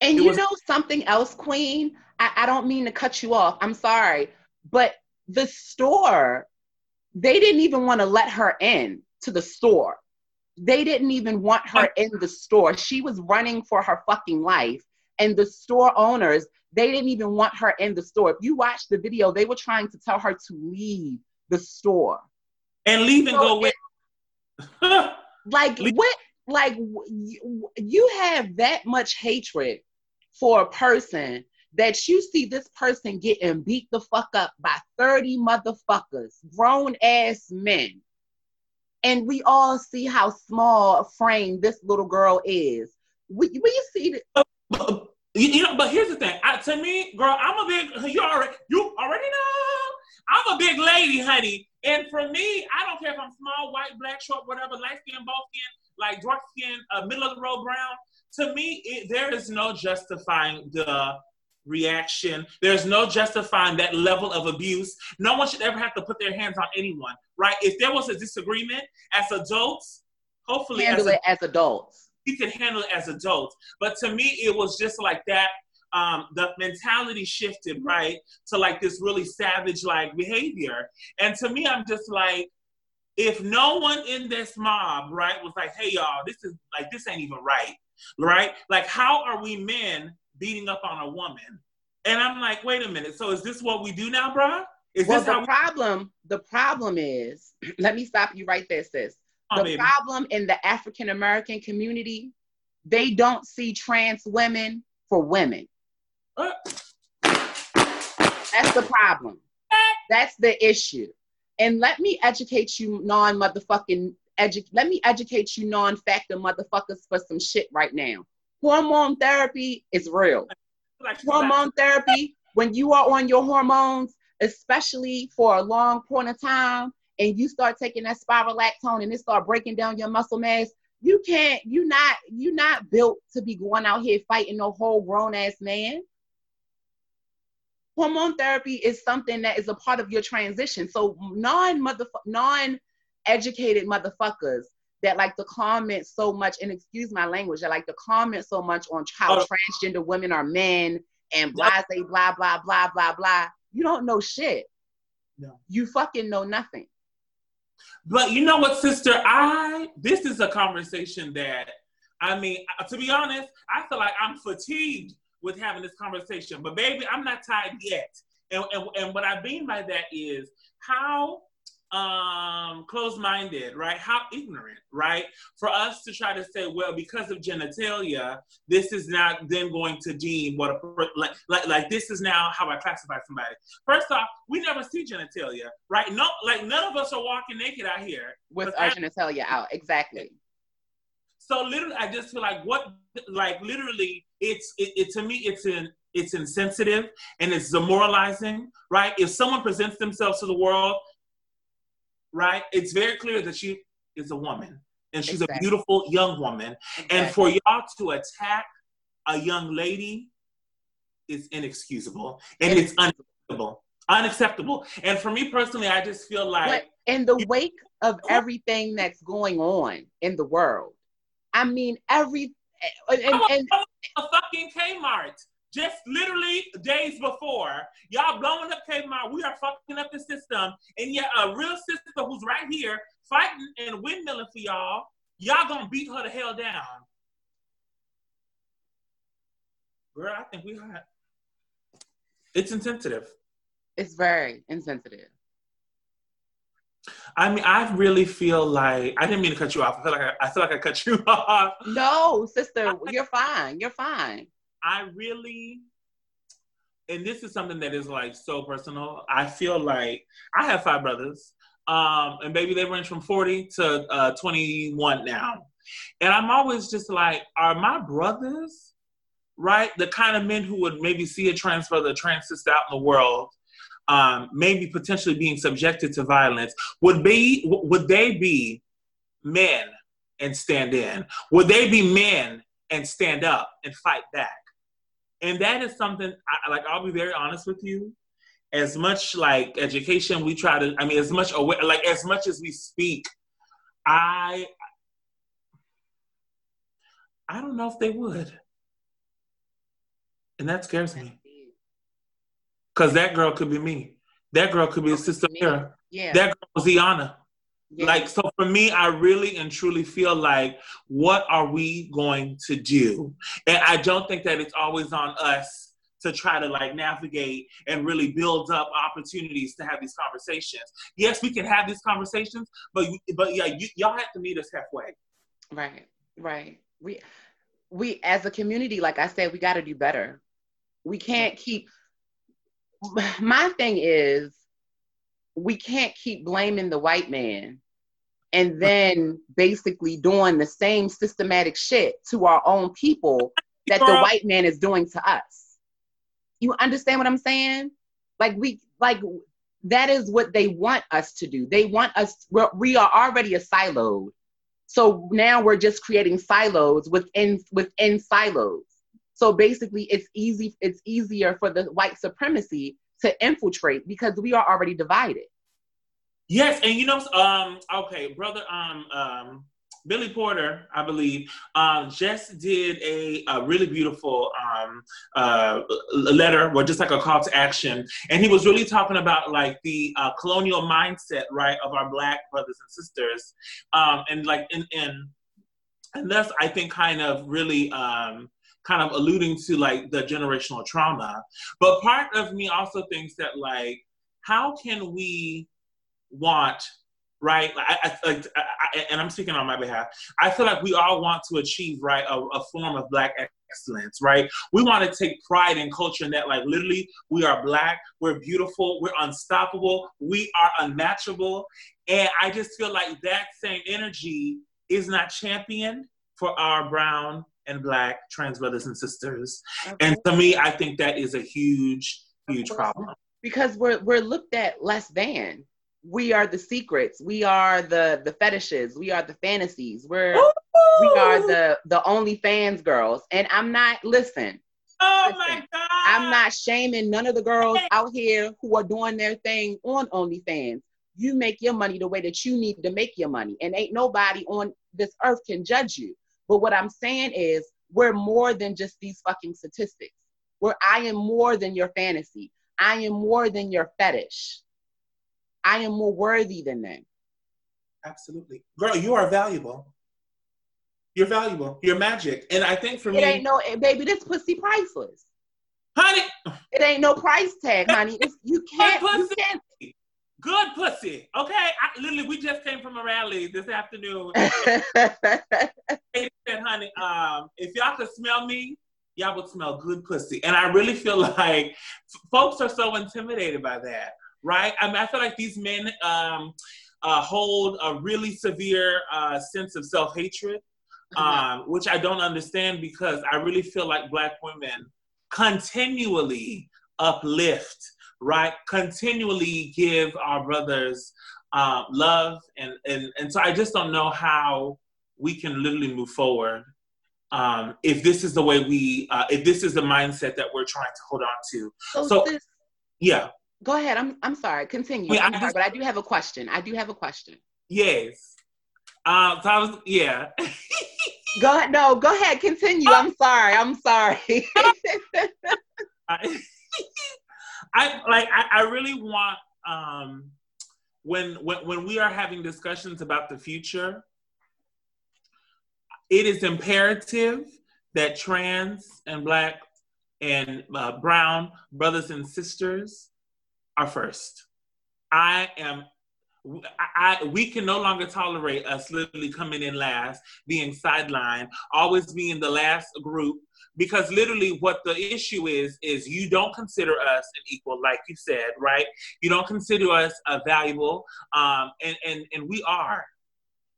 And It you was- know something else, Queen? I, I don't mean to cut you off. I'm sorry. But the store, they didn't even want to let her in to the store. They didn't even want her in the store. She was running for her fucking life. And the store owners, they didn't even want her in the store. If you watch the video, they were trying to tell her to leave the store. and leave and go away <laughs> like Le- what like you, you have that much hatred for a person that you see this person getting beat the fuck up by 30 motherfuckers grown ass men and we all see how small a frame this little girl is we, we see that <laughs> you, you know, but here's the thing. I, to me, girl, I'm a big. You already, you already know. I'm a big lady, honey. And for me, I don't care if I'm small, white, black, short, whatever, light skin, both skin, like dark skin, uh, middle of the road brown. To me, it, there is no justifying the reaction. There's no justifying that level of abuse. No one should ever have to put their hands on anyone, right? If there was a disagreement as adults, hopefully as handle a it as adults we could handle it as adults. But to me, it was just like that. Um, the mentality shifted right to like this really savage like behavior. And to me, I'm just like, if no one in this mob, right, was like, hey y'all, this is like this ain't even right, right? Like, how are we men beating up on a woman? And I'm like, wait a minute. So is this what we do now, bruh? Is well this the we problem the problem is <clears throat> let me stop you right there sis the baby. problem in the African American community, they don't see trans women for women. Uh. That's the problem. That's the issue. And let me educate you non motherfucking edu- let me educate you non factor motherfuckers for some shit right now. Hormone therapy is real hormone therapy, when you are on your hormones, especially for a long point of time, and you start taking that spirolactone and it start breaking down your muscle mass, you can't, you not, you not built to be going out here fighting no whole grown ass man. Hormone therapy is something that is a part of your transition. So non mother non educated motherfuckers that like to comment so much, and excuse my language, that like to comment so much on how Oh. transgender women are men and blah say blah blah blah blah blah. You don't know shit. No. You fucking know nothing. But you know what, sister? I this is a conversation that I mean, uh, to be honest, I feel like I'm fatigued with having this conversation. But baby, I'm not tired yet. And and, and what I mean by that is how um closed-minded right how ignorant right for us to try to say well because of genitalia this is not then going to deem what a like, like like this is now how i classify somebody first off we never see genitalia right no like none of us are walking naked out here With our I- genitalia out. Exactly. so literally i just feel like what like literally it's it, it to me it's in it's insensitive and it's demoralizing right if someone presents themselves to the world right it's very clear that she is a woman and she's Exactly. a beautiful young woman and for y'all to attack a young lady is inexcusable and it's unacceptable unacceptable and for me personally i just feel like But in the wake of everything that's going on in the world, I mean, every and, and, and a fucking Kmart. Just literally days before, y'all blowing up Kmart. We are fucking up the system. And yet a real sister who's right here fighting and windmilling for y'all, y'all gonna beat her the hell down. Girl, I think we hot. It's insensitive. it's very insensitive. I mean, I really feel like I didn't mean to cut you off. I feel like I, I feel like I cut you <laughs> off. No, sister, you're fine. You're fine. I really, and this is something that is like so personal. I feel like I have five brothers, um, and baby, they range from 40 to uh, 21 now. And I'm always just like, are my brothers, right, the kind of men who would maybe see a trans brother, trans sister out in the world, um, maybe potentially being subjected to violence, would be would they be men and stand in? Would they be men and stand up and fight back? And that is something I, like I'll be very honest with you. As much like education, we try to. I mean, as much aware, like as much as we speak, I I don't know if they would, and that scares me. Cause that girl could be me. That girl could be a sister Mira. Yeah. That girl was Iyanna. Yeah. Like, so for me, I really and truly feel like, what are we going to do? And I don't think that it's always on us to try to like navigate and really build up opportunities to have these conversations. Yes, we can have these conversations, but but yeah, you, y'all have to meet us halfway. Right, right. We we as a community, like I said, we got to do better. We can't keep. My thing is, we can't keep blaming the white man and then basically doing the same systematic shit to our own people that the white man is doing to us. You understand what I'm saying? Like we like that is what they want us to do. They want us we are already a siloed. So now we're just creating silos within within silos. So basically it's easy it's easier for the white supremacy to infiltrate because we are already divided. Yes, and you know, um, okay, brother, um, um, Billy Porter, I believe, um, just did a, a really beautiful um, uh, letter, or just like a call to action, and he was really talking about like the uh, colonial mindset, right, of our Black brothers and sisters, um, and like in, in and that's I think kind of really um, kind of alluding to like the generational trauma. But part of me also thinks that like, how can we want right? I, I, like, I, I, and I'm speaking on my behalf. I feel like we all want to achieve right a, a form of black excellence, right? We want to take pride in culture and that, like, literally, we are black, we're beautiful, we're unstoppable, we are unmatchable, and I just feel like that same energy is not championed for our brown and black trans brothers and sisters. And to me, I think that is a huge, huge problem. Because we're we're looked at less than. We are the secrets. We are the the fetishes. We are the fantasies. We're we are the the OnlyFans girls. And I'm not listen. Oh listen, my God! I'm not shaming none of the girls out here who are doing their thing on OnlyFans. You make your money the way that you need to make your money, and ain't nobody on this earth can judge you. But what I'm saying is, we're more than just these fucking statistics. Where I am more than your fantasy. I am more than your fetish. I am more worthy than them. Absolutely. Girl, you are valuable. You're valuable. You're magic. And I think for It me, ain't no, eh, baby, this pussy priceless. honey, It ain't no price tag, honey. It's, you can't, you can't. Good pussy. Okay. I, literally, we just came from a rally this afternoon. <laughs> Said, honey, um, if y'all could smell me, y'all would smell good pussy. And I really feel <laughs> like folks are so intimidated by that, right? I mean, I feel like these men um, uh, hold a really severe uh, sense of self hatred, um, which I don't understand because I really feel like Black women continually uplift, right? Continually give our brothers uh, love. And, and, and so I just don't know how we can literally move forward um, if this is the way we, uh, if this is the mindset that we're trying to hold on to. so, So- sis, Yeah, go ahead. I'm, I'm sorry. Continue. Wait, I'm sorry, just- but I do have a question. I do have a question. yes. Um, so I was, yeah. Go ahead. No, go ahead. Continue. <laughs> I'm sorry. I'm sorry. <laughs> I, like I, I really want um when when when we are having discussions about the future, it is imperative that trans and black and uh, brown brothers and sisters are first. I am I, I, we can no longer tolerate us literally coming in last, being sidelined, always being the last group. Because literally, what the issue is is you don't consider us an equal, like you said, right? You don't consider us uh, valuable, um, and and and we are,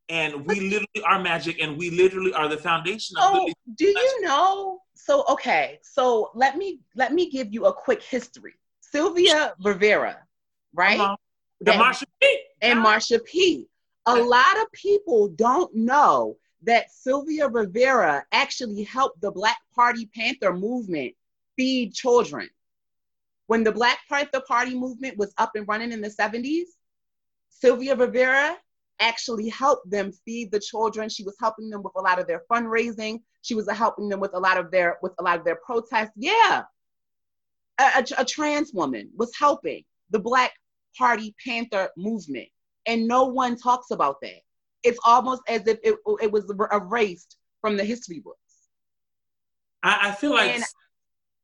and we literally are magic, and we literally are the foundation of. Oh, do you know? So okay, so let me let me give you a quick history. Sylvia Rivera, right? Uh-huh. The Marsha P. And Marsha P. A lot of people don't know that Sylvia Rivera actually helped the Black Party Panther movement feed children. When the Black Panther Party movement was up and running in the 70s, Sylvia Rivera actually helped them feed the children. She was helping them with a lot of their fundraising. She was helping them with a lot of their with a lot of their protests. Yeah, a, a, a trans woman was helping the Black Party Panther movement, and no one talks about that. It's almost as if it, it was erased from the history books. I, I feel like, and,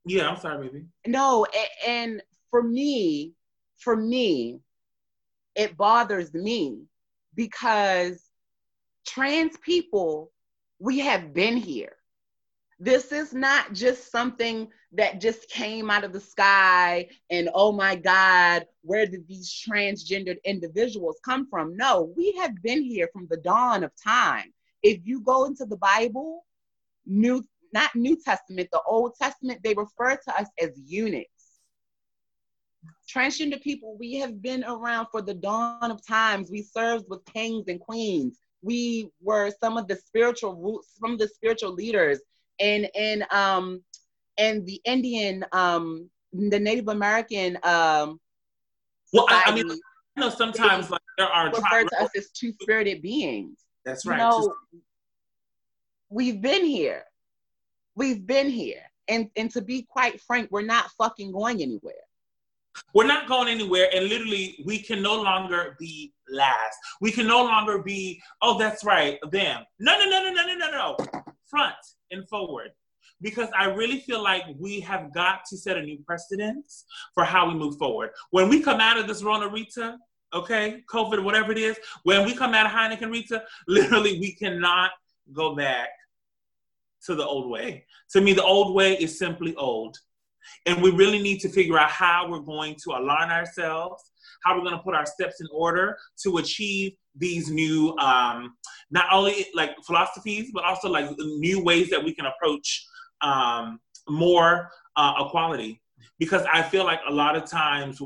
yeah, I'm sorry, baby. No, and for me, for me, it bothers me because trans people, we have been here. This is not just something that just came out of the sky and oh my God, where did these transgendered individuals come from? No, we have been here from the dawn of time. If you go into the Bible, New not New Testament, the Old Testament, they refer to us as eunuchs. Transgender people, we have been around for the dawn of times. We served with kings and queens. We were some of the spiritual roots, some of the spiritual leaders and and um and the Indian um the Native American um well I, I, mean you know sometimes like there are refer to us as two spirited beings. That's right. You know, we've been here. We've been here. And and to be quite frank, we're not fucking going anywhere. We're not going anywhere, and literally, we can no longer be last. We can no longer be, oh, that's right, them. No, no, no, no, no, no, no, no. Front and forward because I really feel like we have got to set a new precedence for how we move forward. When we come out of this Rona Rita, okay, COVID, whatever it is, when we come out of Heineken Rita, <laughs> literally we cannot go back to the old way. To me, the old way is simply old. And we really need to figure out how we're going to align ourselves, how we're going to put our steps in order to achieve these new um, not only like philosophies but also like new ways that we can approach um, more uh, equality. Because i feel like a lot of times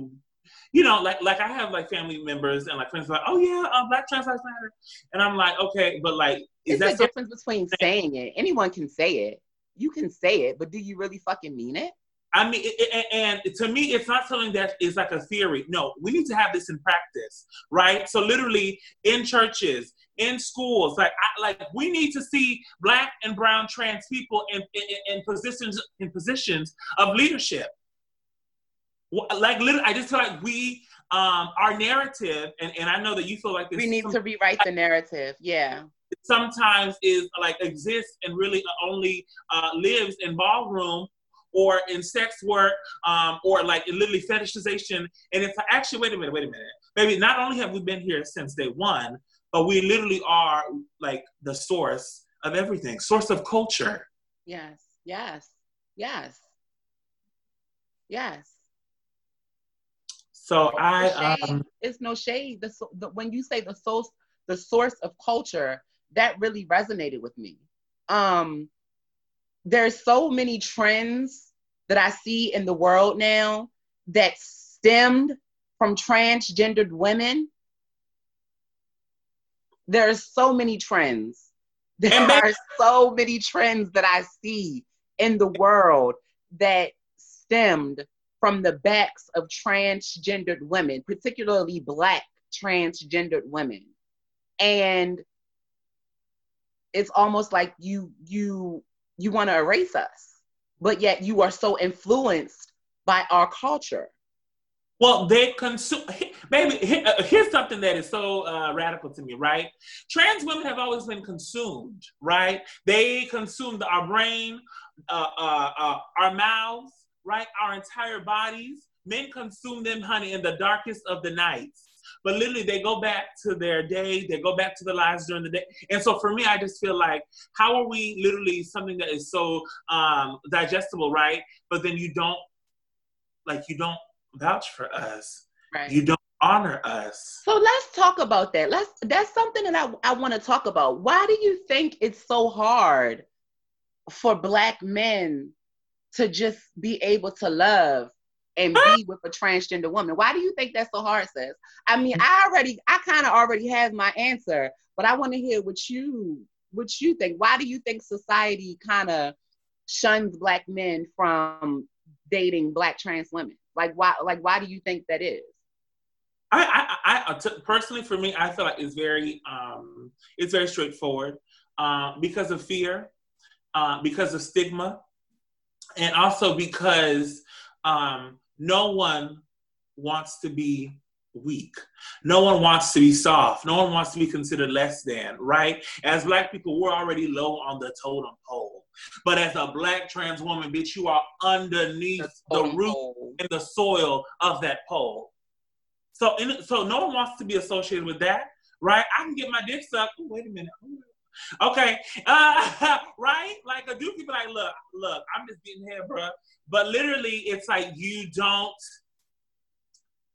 you know like like i have like family members and like friends like oh yeah uh, black trans lives matter. And i'm like okay but like is that the difference between saying it. Anyone can say it. You can say it but do you really fucking mean it? I mean, and to me, it's not something that is like a theory. No, we need to have this in practice, right? So literally in churches, in schools, like I, like we need to see black and brown trans people in, in, in positions in positions of leadership. Like literally, I just feel like we um, our narrative, and, and I know that you feel like this. We need to rewrite the narrative. Yeah. Sometimes is like exists and really only uh, lives in ballroom or in sex work um, or like literally fetishization. And it's actually, wait a minute, wait a minute. Maybe not only have we been here since day one, but we literally are like the source of everything, source of culture. Yes, yes, yes, yes. So I, um, it's no shade. The, the, when you say the source, the source of culture, that really resonated with me. Um, there's so many trends that I see in the world now that stemmed from transgendered women. There's so many trends. <laughs> There are so many trends that I see in the world that stemmed from the backs of transgendered women, particularly Black transgendered women. And it's almost like you you you want to erase us, but yet you are so influenced by our culture. Well, they consume, baby, uh, here's something that is so uh, radical to me, right? Trans women have always been consumed, right? They consumed our brain, uh, uh, uh, our mouths, right? Our entire bodies. Men consume them, honey, in the darkest of the nights but literally they go back to their day, they go back to their lives during the day. And so for me, I just feel like, how are we literally something that is so um, digestible, right? But then you don't, like, you don't vouch for us. Right. You don't honor us. So let's talk about that. Let's that's something that I, I want to talk about. Why do you think it's so hard for black men to just be able to love and be <laughs> with a transgender woman? Why do you think that's so hard, sis? I mean, <laughs> I already I kind of already have my answer, but I want to hear what you what you think. Why do you think society kind of shuns black men from dating black trans women? Like why like why do you think that is? I, I, I t- personally, for me, I feel like it's very, um, it's very straightforward uh, because of fear, uh, because of stigma, and also because um, no one wants to be weak. No one wants to be soft. No one wants to be considered less than, right? As black people, we're already low on the totem pole. But as a black trans woman, bitch, you are underneath the, the root and the soil of that pole. So, in, so no one wants to be associated with that, right? I can get my dick sucked. Oh, wait a minute. Okay, uh, <laughs> right? Like a dude can be like, look, look, I'm just getting here, bro. But literally, it's like you don't,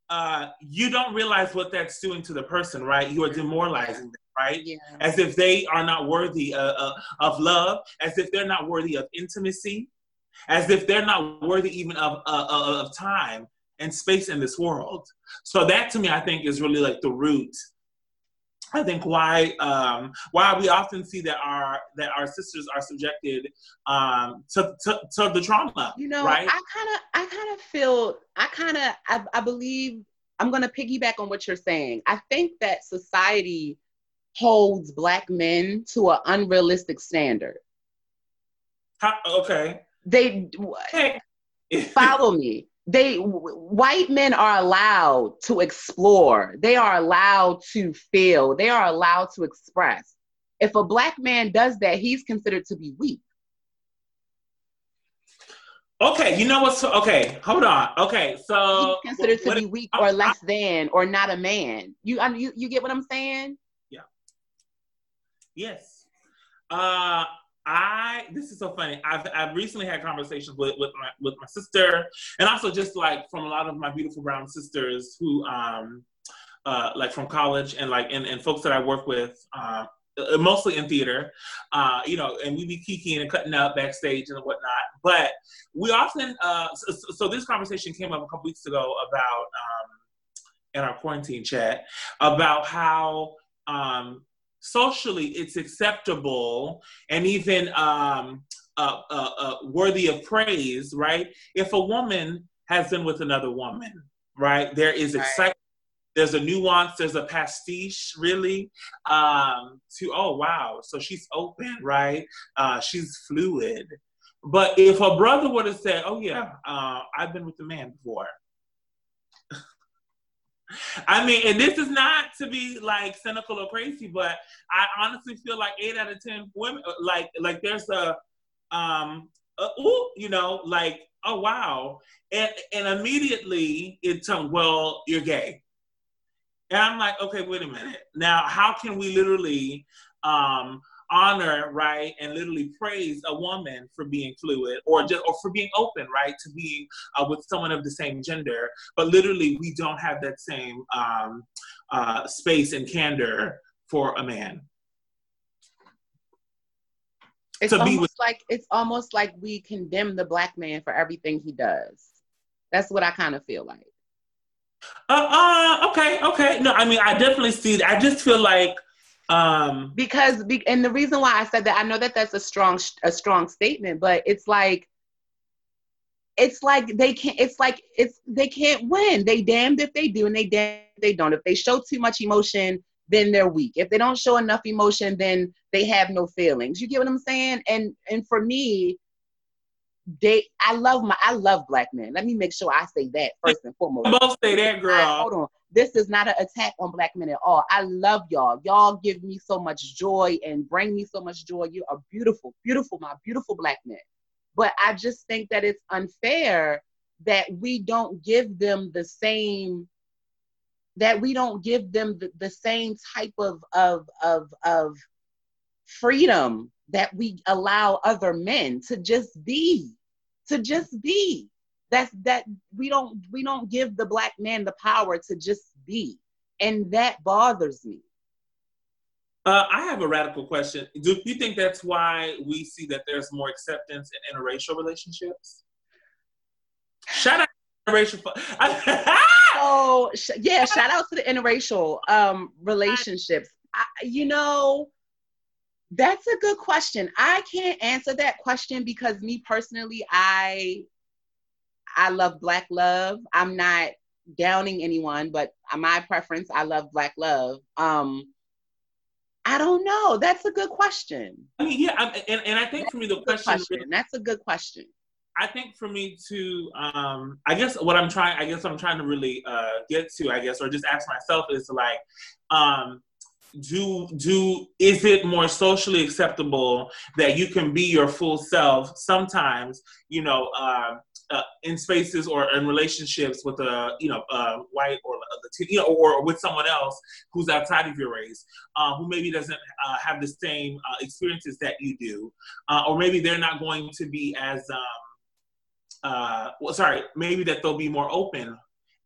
uh, you don't realize what that's doing to the person, right? You are demoralizing them, right? Yeah. As if they are not worthy uh, uh, of love, as if they're not worthy of intimacy, as if they're not worthy even of uh, uh of time and space in this world. So that to me, I think, is really like the root. I think why um, why we often see that our that our sisters are subjected um, to, to, to the trauma. You know, right? I kind of I kind of feel I kind of I, I believe I'm going to piggyback on what you're saying. I think that society holds black men to an unrealistic standard. How, okay. They hey. follow me. They white men are allowed to explore. They are allowed to feel. They are allowed to express. If a black man does that he's considered to be weak. Okay you know what's okay hold on. Okay so he's considered to be weak or less than or not a man. You you, you get what i'm saying yes uh I this is so funny. I've I've recently had conversations with with my with my sister, and also just like from a lot of my beautiful brown sisters who um uh like from college and like and, and folks that I work with uh, mostly in theater, uh, you know, and we be kicking and cutting up backstage and whatnot. But we often, uh, so, so, this conversation came up a couple weeks ago about um, in our quarantine chat about how um, socially it's acceptable and even um, uh, uh, uh, worthy of praise, right? If a woman has been with another woman, right? There is right. excitement. There's a nuance. There's a pastiche, really, um, to oh wow. So she's open, right? Uh, she's fluid. But if a brother would have said, "Oh yeah, uh, I've been with a man before," I mean, and this is not to be like cynical or crazy, but I honestly feel like eight out of ten women, like like there's a, um, a, ooh, you know, like oh wow, and and immediately it's told, well, you're gay, and I'm like, okay, wait a minute, now how can we literally, um, honor, right, and literally praise a woman for being fluid or just or for being open, right, to being uh, with someone of the same gender. But literally, we don't have that same um, uh, space and candor for a man. It's almost with- like it's almost like we condemn the black man for everything he does. That's what I kind of feel like. Uh, uh, okay, okay. No, I mean, I definitely see. That I just feel like um, because and the reason why I said that I know that that's a strong a strong statement, but it's like it's like they can't it's like it's they can't win. They damned if they do and they damned if they don't. If they show too much emotion, then they're weak. If they don't show enough emotion, then they have no feelings. You get what I'm saying? And and for me, they I love my I love black men. Let me make sure I say that first and foremost. Both say that, girl. I, hold on. This is not an attack on black men at all. I love y'all. Y'all give me so much joy and bring me so much joy. You are beautiful, beautiful, my beautiful black men. But I just think that it's unfair that we don't give them the same that we don't give them the, the same type of of of of freedom that we allow other men to just be to just be that's that we don't we don't give the black man the power to just be and that bothers me uh, I have a radical question. Do you think that's why we see that there's more acceptance in interracial relationships? Shout out to interracial. <laughs> oh sh- yeah, shout out to the interracial um, relationships. I, you know, that's a good question. I can't answer that question because me personally, I I love black love. I'm not downing anyone, but my preference, I love black love. Um, I don't know. That's a good question. I mean, yeah, I, and, and I think That's for me the question, question. That's a good question. I think for me to, um, I guess what I'm trying, I guess what I'm trying to really uh, get to, I guess, or just ask myself is like, um, do do is it more socially acceptable that you can be your full self sometimes you know uh, uh, in spaces or in relationships with a you know uh, white or you know or, with someone else who's outside of your race uh, who maybe doesn't uh, have the same uh, experiences that you do uh, or maybe they're not going to be as um, well sorry maybe that they'll be more open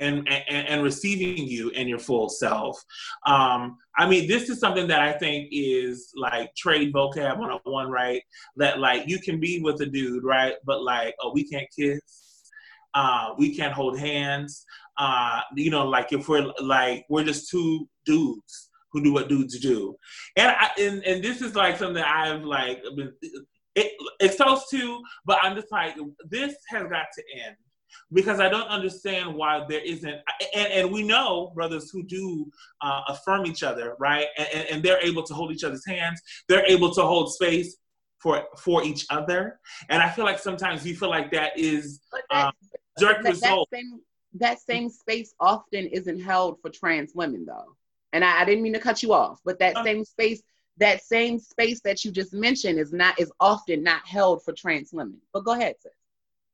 and, and, and receiving you in your full self. Um, I mean, this is something that I think is like trade vocab on a one, right? That like you can be with a dude, right? But like, oh, we can't kiss. Uh, we can't hold hands. Uh, you know, like if we're like we're just two dudes who do what dudes do, and I, and and this is like something I've like been it, exposed to, but I'm just like this has got to end because I don't understand why there isn't. And, and we know brothers who do uh, affirm each other, right? And, and they're able to hold each other's hands. They're able to hold space for for each other. And I feel like sometimes you feel like that is um, direct that, result. That same, that same space often isn't held for trans women, though. And I, I didn't mean to cut you off, but that uh, same space that same space that you just mentioned is not is often not held for trans women. But go ahead, sis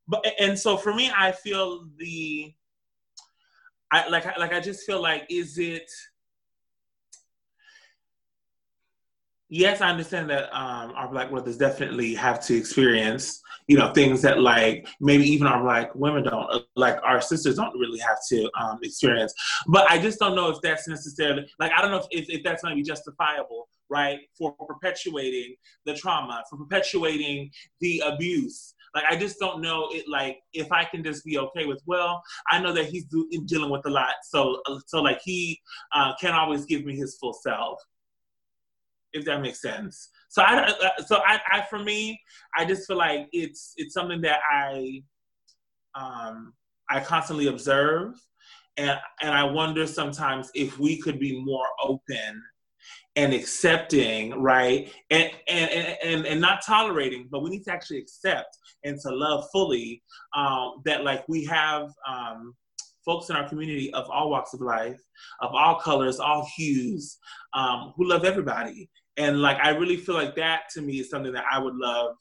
but and so for me, I feel the, I like like I just feel like is it. Yes, I understand that um, our black brothers definitely have to experience, you know, things that like maybe even our black women don't, like our sisters don't really have to um, experience. But I just don't know if that's necessarily like I don't know if, if, if that's going to be justifiable, right, for perpetuating the trauma, for perpetuating the abuse, like I just don't know it. Like if I can just be okay with, well, I know that he's do, dealing with a lot, so so like he uh, can't always give me his full self. If that makes sense. So I uh, so I, I for me, I just feel like it's it's something that I um, I constantly observe, and and I wonder sometimes if we could be more open and accepting, right? And, and, and, and, not tolerating, but we need to actually accept and to love fully um, that like we have um, folks in our community of all walks of life, of all colors, all hues, um, who love everybody. And like, I really feel like that to me is something that I would love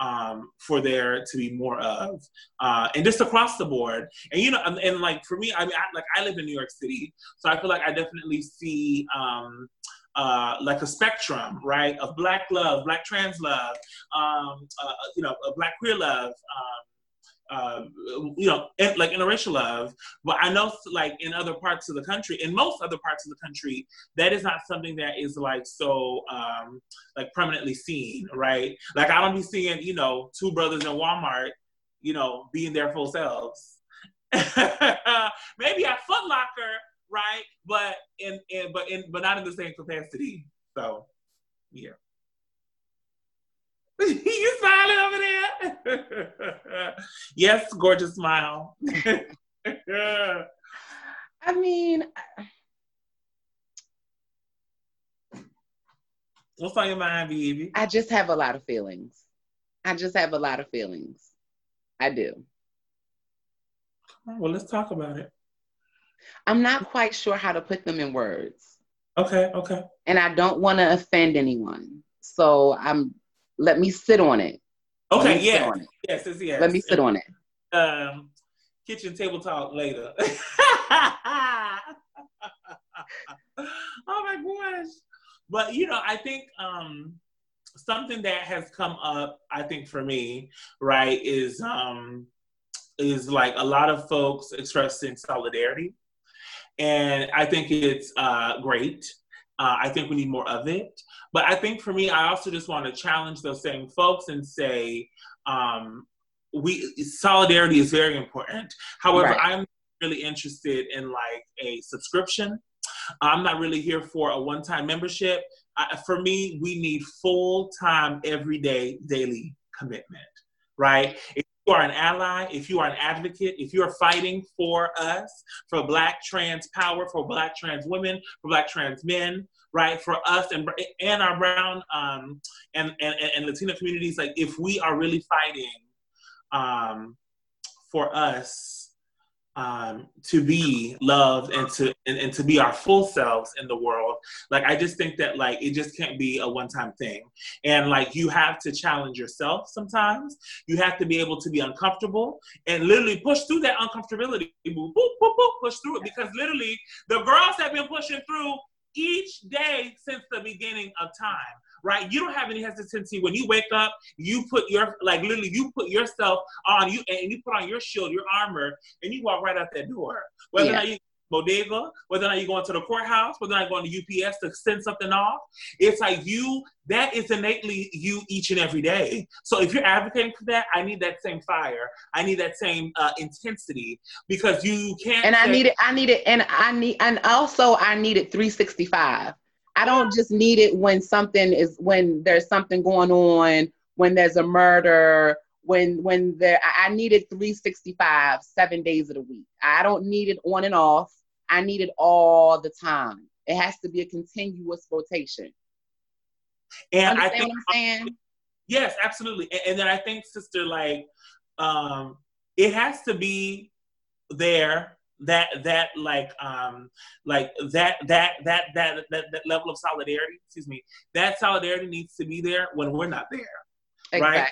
um, for there to be more of, uh, and just across the board. And you know, and, and like for me, I mean, I, like I live in New York City, so I feel like I definitely see um, uh, like a spectrum, right, of black love, black trans love, um, uh, you know, black queer love, um, uh, you know, like interracial love. But I know, like in other parts of the country, in most other parts of the country, that is not something that is like so um, like permanently seen, right? Like I don't be seeing, you know, two brothers in Walmart, you know, being their full selves. <laughs> Maybe at Foot Locker, right? But in, in but in but not in the same capacity. So yeah. <laughs> you smiling over there? <laughs> yes, gorgeous smile. <laughs> I mean, what's on your mind, baby? I just have a lot of feelings. I just have a lot of feelings. I do. Well, let's talk about it. I'm not quite sure how to put them in words. Okay, okay. And I don't want to offend anyone. So I'm let me sit on it. Okay, yeah. Yes, yes, yes. Let me sit on it. Um kitchen table talk later. <laughs> oh my gosh. But you know, I think um something that has come up, I think for me, right, is um is like a lot of folks expressing solidarity. And I think it's uh, great. Uh, I think we need more of it. But I think for me, I also just want to challenge those same folks and say, um, we solidarity is very important. However, right. I'm really interested in like a subscription. I'm not really here for a one-time membership. Uh, for me, we need full-time, everyday, daily commitment. Right? If are an ally, if you are an advocate, if you are fighting for us, for Black trans power, for Black trans women, for Black trans men, right, for us and and our brown um, and, and and Latino communities, like if we are really fighting um, for us um, to be loved and to and, and, to be our full selves in the world. Like i just think that like it just can't be a one-time thing. And like you have to challenge yourself sometimes. You have to be able to be uncomfortable and literally push through that uncomfortability. Boop, boop, boop, push through it. Because literally the girls have been pushing through each day since the beginning of time right? You don't have any hesitancy when you wake up. You put your like literally, you put yourself on you and you put on your shield, your armor, and you walk right out that door. Whether yeah. you bodega, whether or not you're going to the courthouse, whether or not you're going to UPS to send something off. It's like you, that is innately you each and every day. So if you're advocating for that, I need that same fire. I need that same uh, intensity because you can't. And I need it, I need it, and I need, and also I need it 365. I don't just need it when something is when there's something going on, when there's a murder, when when there I need it 365, seven days of the week. I don't need it on and off. I need it all the time. It has to be a continuous rotation. And I think yes, absolutely. And, and then I think, sister, like um, it has to be there that that like um like that that that that that, that level of solidarity excuse me that solidarity needs to be there when we're not there exactly. right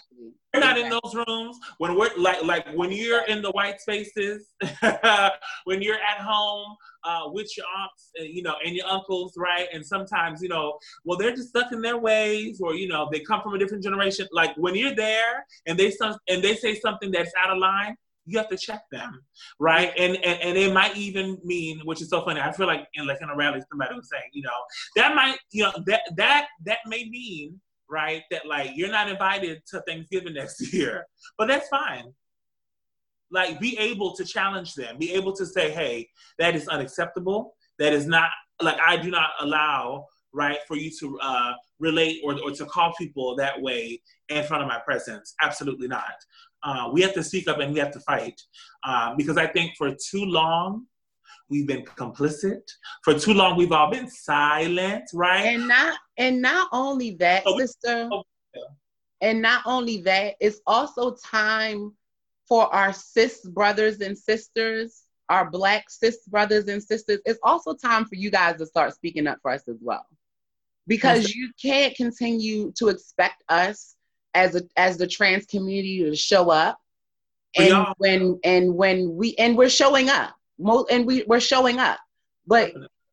we're not exactly. in those rooms when we're like like when you're in the white spaces <laughs> when you're at home uh, with your aunts uh, you know and your uncles right and sometimes you know well they're just stuck in their ways or you know they come from a different generation like when you're there and they some and they say something that's out of line you have to check them, right? And, and and it might even mean, which is so funny. I feel like in like in a rally, somebody was saying, you know, that might, you know, that that that may mean, right, that like you're not invited to Thanksgiving next <laughs> year, but that's fine. Like, be able to challenge them, be able to say, hey, that is unacceptable. That is not like I do not allow right for you to uh, relate or, or to call people that way in front of my presence absolutely not uh, we have to speak up and we have to fight uh, because I think for too long we've been complicit. For too long we've all been silent, right? And not and not only that, oh, sister. Oh, yeah. And not only that, it's also time for our cis brothers and sisters, our black cis brothers and sisters. It's also time for you guys to start speaking up for us as well. Because you can't continue to expect us as a as the trans community to show up. And when and when we and we're showing up. And we we're showing up. But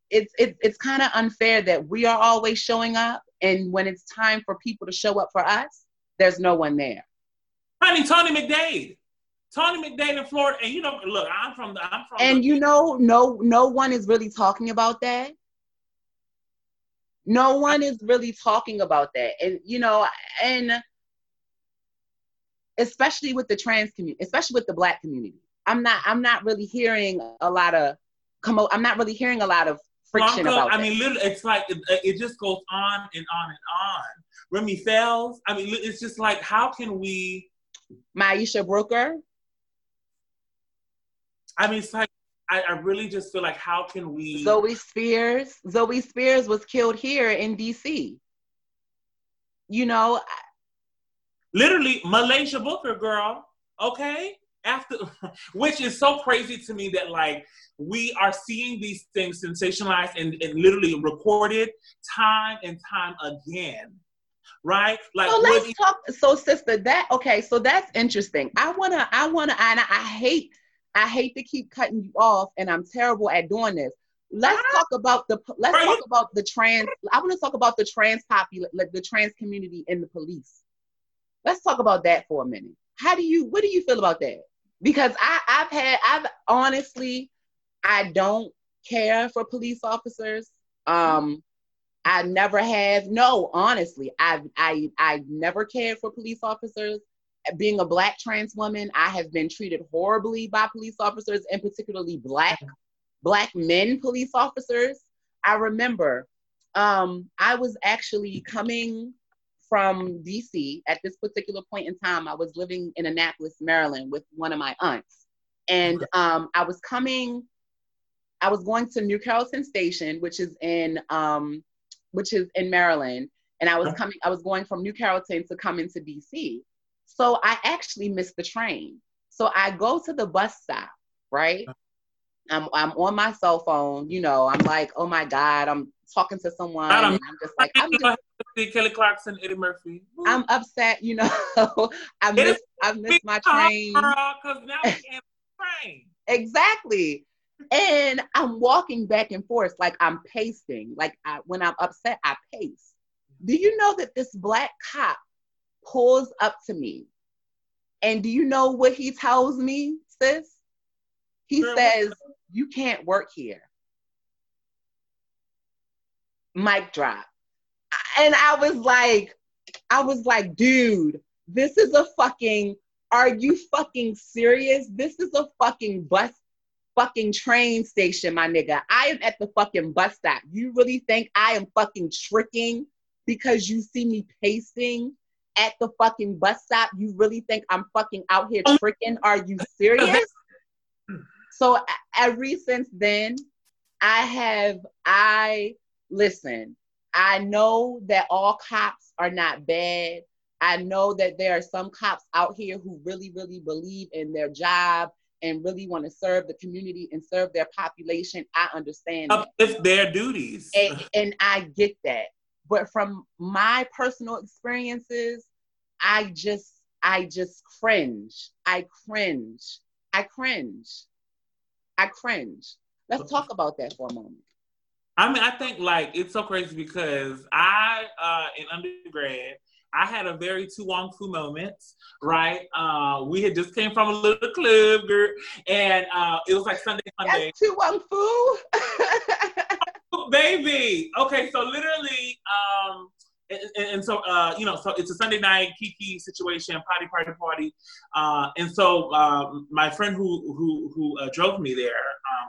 it's it, it's kind of unfair that we are always showing up. And when it's time for people to show up for us there's no one there. Honey tony mcdade. Tony mcdade in florida. And you know look i'm from the i'm from and the- you know no no one is really talking about that. No one is really talking about that. And you know and especially with the trans community, especially with the black community. I'm not I'm not really hearing a lot of come I'm not really hearing a lot of friction Blanca, about I mean, literally, it's like it, it, just goes on and on and on. Rem'mie Fells. I mean, it's just like how can we? Maisha Brooker. I mean, it's like I, I really just feel like how can we? Zoe Spears. Zoe Spears was killed here in D.C. You know, Literally, Muhlaysia Booker, girl. Okay, after <laughs> which is so crazy to me that like we are seeing these things sensationalized and, and literally recorded time and time again right like so let's talk so sister that okay so that's interesting i want to i want to and I, I hate i hate to keep cutting you off and i'm terrible at doing this let's talk about the let's talk about the trans. I want to talk about the trans like the trans community in the police. Let's talk about that for a minute. How do you what do you feel about that? Because I I've had I've honestly I don't care for police officers. Um I never have. No, honestly, I've I I never cared for police officers. Being a black trans woman, I have been treated horribly by police officers, and particularly black black men police officers. I remember um, I was actually coming from DC at this particular point in time. I was living in Annapolis, Maryland, with one of my aunts, and um, I was coming. I was going to New Carrollton Station, which is in um, which is in Maryland, and I was coming. I was going from New Carrollton to come into DC. So I actually missed the train. So I go to the bus stop, right? I'm I'm on my cell phone, you know, I'm like, oh my God, I'm talking to someone. I'm, I'm just like, I'm just, Kelly Clarkson, Eddie Murphy. I'm upset, you know. <laughs> I miss I miss my train. Because now we <laughs> can't train. exactly. And I'm walking back and forth like I'm pacing. Like I, when I'm upset, I pace. Do you know that this black cop pulls up to me? And do you know what he tells me, sis? He Girl, says, You can't work here. Mic drop. And I was like, I was like, dude, this is a fucking, are you fucking serious? This is a fucking bus fucking train station, my nigga. I am at the fucking bus stop. You really think I am fucking tricking because you see me pacing at the fucking bus stop? You really think I'm fucking out here tricking? Are you serious? So ever since then, I have I listen. I know that all cops are not bad. I know that there are some cops out here who really, really believe in their job and really want to serve the community and serve their population. I understand. It's their duties. And, and I get that. But from my personal experiences, I just, I just cringe. I cringe. I cringe. I cringe. Let's talk about that for a moment. I mean, I think like it's so crazy because I, uh, in undergrad, I had a very To Wong Foo moment, right? Uh, we had just came from a little club, girl, and uh, it was like Sunday, Monday. That's To Wong Foo, baby. Okay, so literally, um, and, and, so uh, you know, so it's a Sunday night kiki situation, party, party, party, uh, and so um, my friend who who who uh, drove me there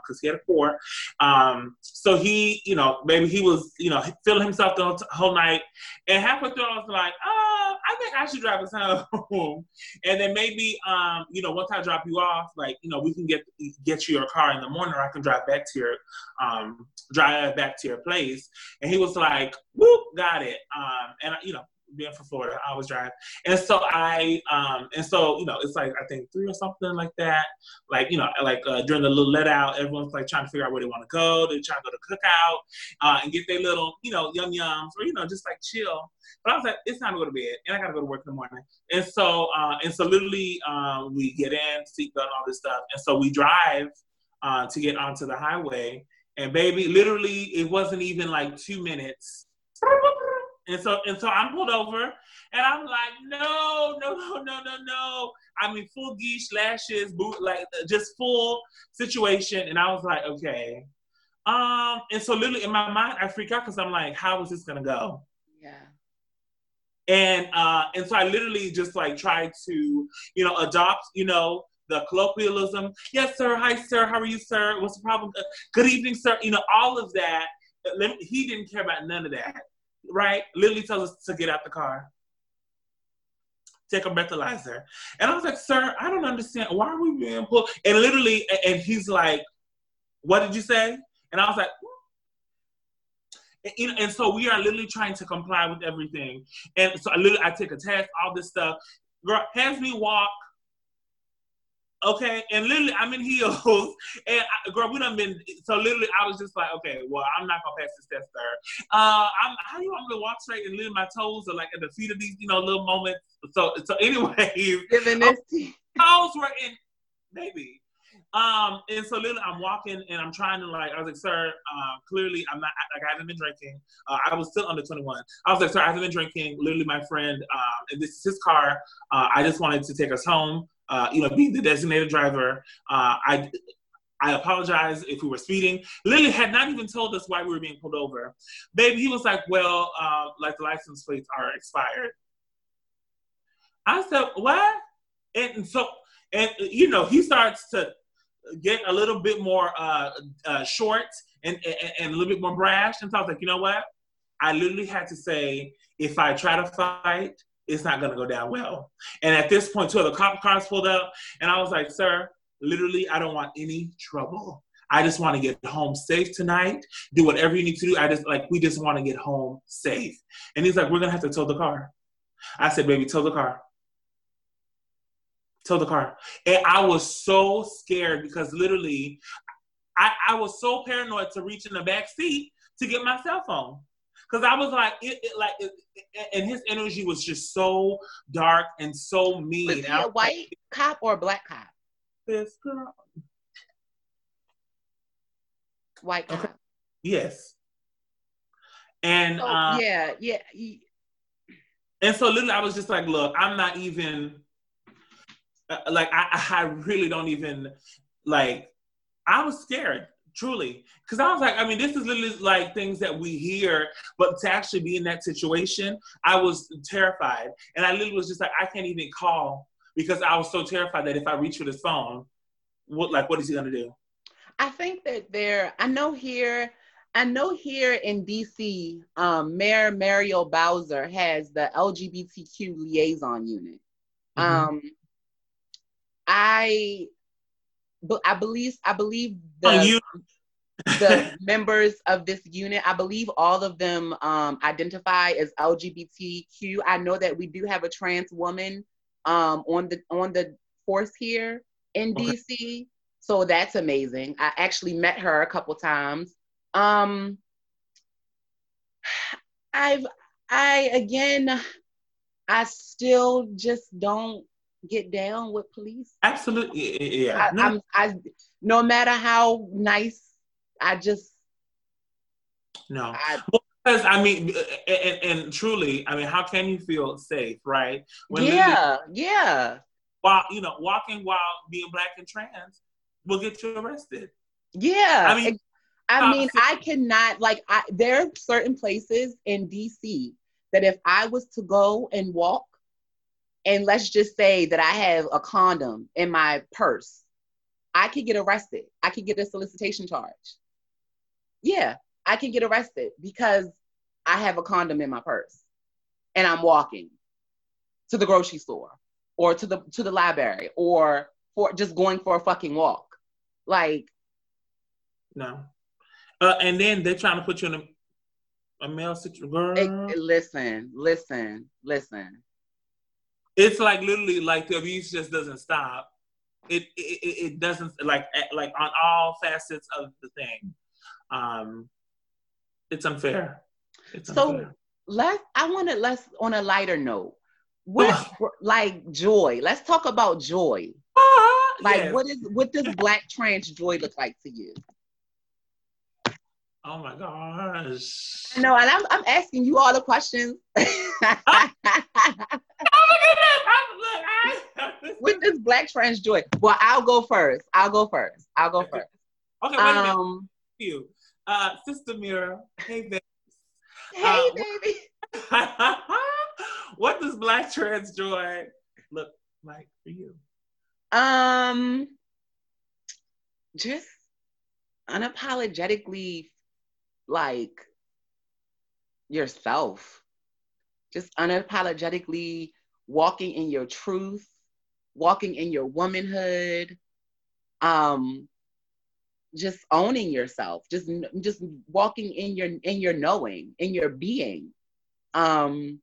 because um, he had a four, um, so he, you know, maybe he was, you know, feeling himself the whole night, and halfway through I was like, oh, I think I should drive us home, <laughs> and then maybe, um, you know, once I drop you off, like, you know, we can get get you your car in the morning, or I can drive back to your, um, drive back to your place, and he was like, whoop, got it. Um, and you know, being from Florida, I was driving, and so I, um, and so you know, it's like I think three or something like that. Like you know, like uh, during the little let out, everyone's like trying to figure out where they want to go. They're trying to go to cookout uh, and get their little, you know, yum yums or you know, just like chill. But I was like, it's time to go to bed, and I gotta go to work in the morning. And so, uh, and so literally, um, we get in, seatbelt, all this stuff, and so we drive uh, to get onto the highway. And baby, literally, it wasn't even like two minutes and so and so I'm pulled over and I'm like, no, no, no, no, no, no. I mean full geesh lashes, boot like just full situation. And I was like, okay. Um, and so literally in my mind, I freak out because I'm like, how is this gonna go? Yeah. And uh, and so I literally just like tried to, you know, adopt, you know, the colloquialism. Yes, sir. Hi, sir. How are you, sir? What's the problem? Good evening, sir. You know, all of that. He didn't care about none of that right? Literally tells us to get out the car. Take a breathalyzer. And I was like, sir, I don't understand. Why are we being pulled? And literally, and he's like, what did you say? And I was like, and, and, so we are literally trying to comply with everything. And so I literally, I take a test, all this stuff. Girl has me walk Okay, and literally, I'm in heels, <laughs> and I, girl, we done been. So literally, I was just like, okay, well, I'm not gonna pass this test, sir. Uh, I'm how you want me to walk straight and literally my toes are like at the feet of these, you know, little moments. So, so anyways, <laughs> giving this toes were in, baby. Um, and so literally I'm walking and I'm trying to like, I was like, sir, uh, clearly I'm not, like I haven't been drinking. Uh, I was still under 21. I was like, sir, I haven't been drinking. Literally my friend, um, and this is his car. Uh, I just wanted to take us home, uh, you know, being the designated driver. Uh, I, I apologize if we were speeding. Lily had not even told us why we were being pulled over. Baby, he was like, well, uh, like the license plates are expired. I said, what? And so, and you know, he starts to get a little bit more uh, uh, short and, and, and, a little bit more brash. And so I was like, you know what? I literally had to say, if I try to fight, it's not going to go down well. And at this point, two other cop cars pulled up, and I was like, sir, literally, I don't want any trouble. I just want to get home safe tonight. Do whatever you need to do. I just like we just want to get home safe. And he's like, we're gonna have to tow the car. I said, baby, tow the car Tow the car. And I was so scared because literally I, I was so paranoid to reach in the back seat to get my cell phone. Cause I was like, it, it like, it, and his energy was just so dark and so mean. Was he a white cop or a black cop? This girl. White cop. Okay. Yes. And so, um, yeah, yeah. And so literally, I was just like, look, I'm not even uh, like I, I really don't even like. I was scared truly. Because i was like i mean this is literally like things that we hear but to actually be in that situation i was terrified. And i literally was just like i can't even call because i was so terrified that if i reach for this phone what like what is he going to do? I think that there i know here i know here in dc um, mayor muriel bowser has the lgbtq liaison unit. Mm-hmm. um, I, I believe I believe the, <laughs> the <laughs> members of this unit. I believe all of them um, identify as LGBTQ. I know that we do have a trans woman um, on the on the force here in okay. DC, so that's amazing. I actually met her a couple times. Um, <sighs> I've I again, I still just don't get down with police. Absolutely, yeah. I, no. I'm, I, no matter how nice, I just no. I, because I mean, uh, and, and, truly, I mean, how can you feel safe, right? When yeah, yeah. While you know, walking while being black and trans will get you arrested. Yeah, I mean, I uh, mean, I cannot like. I, there are certain places in DC that if I was to go and walk and let's just say that I have a condom in my purse, I could get arrested. I could get a solicitation charge. Yeah, I can get arrested because I have a condom in my purse and I'm walking to the grocery store or to the to the library or for just going for a fucking walk. Like no. Uh, and then they're trying to put you in a, a male situation. Listen, listen, listen it's like literally like the abuse just doesn't stop. It it, it doesn't like like on all facets of the thing. Um, it's unfair. It's unfair. So let's. I want to let's on a lighter note. What like joy? Let's talk about joy. Uh, like yes. what is what does black trans joy look like to you? Oh my gosh. No, and I'm I'm asking you all the questions. <laughs> <laughs> <laughs> With this black trans joy. Well, I'll go first. I'll go first. I'll go first. Okay, wait um, a minute. Um, you. Uh, Sister Mira. Hey, baby. Hey, uh, baby. <laughs> what does black trans joy look like for you? Um, just unapologetically like yourself. Just unapologetically walking in your truth, walking in your womanhood, um, just owning yourself, just just walking in your in your knowing, in your being. Um,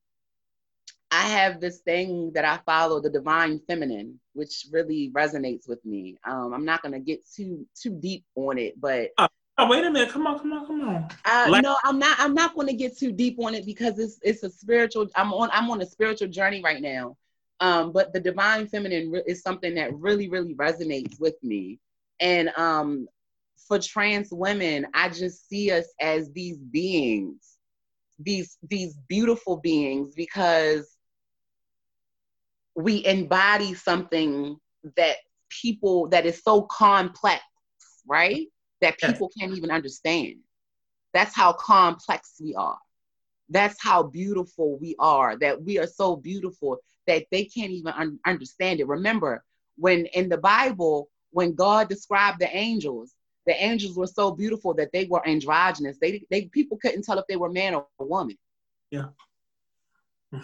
I have this thing that I follow, the divine feminine, which really resonates with me. Um, I'm not gonna get too too deep on it, but uh, Oh, wait a minute! Come on, come on, come on. Uh, like- no, I'm not. I'm not going to get too deep on it because it's it's a spiritual. I'm on. I'm on a spiritual journey right now. Um, but the divine feminine re- is something that really, really resonates with me. And um, for trans women, I just see us as these beings, these these beautiful beings, because we embody something that people that is so complex, right? That people yes. can't even understand. That's how complex we are. That's how beautiful we are. That we are so beautiful that they can't even un- understand it. Remember, when in the Bible, when God described the angels, the angels were so beautiful that they were androgynous. They, they people couldn't tell if they were man or woman. Yeah. <laughs>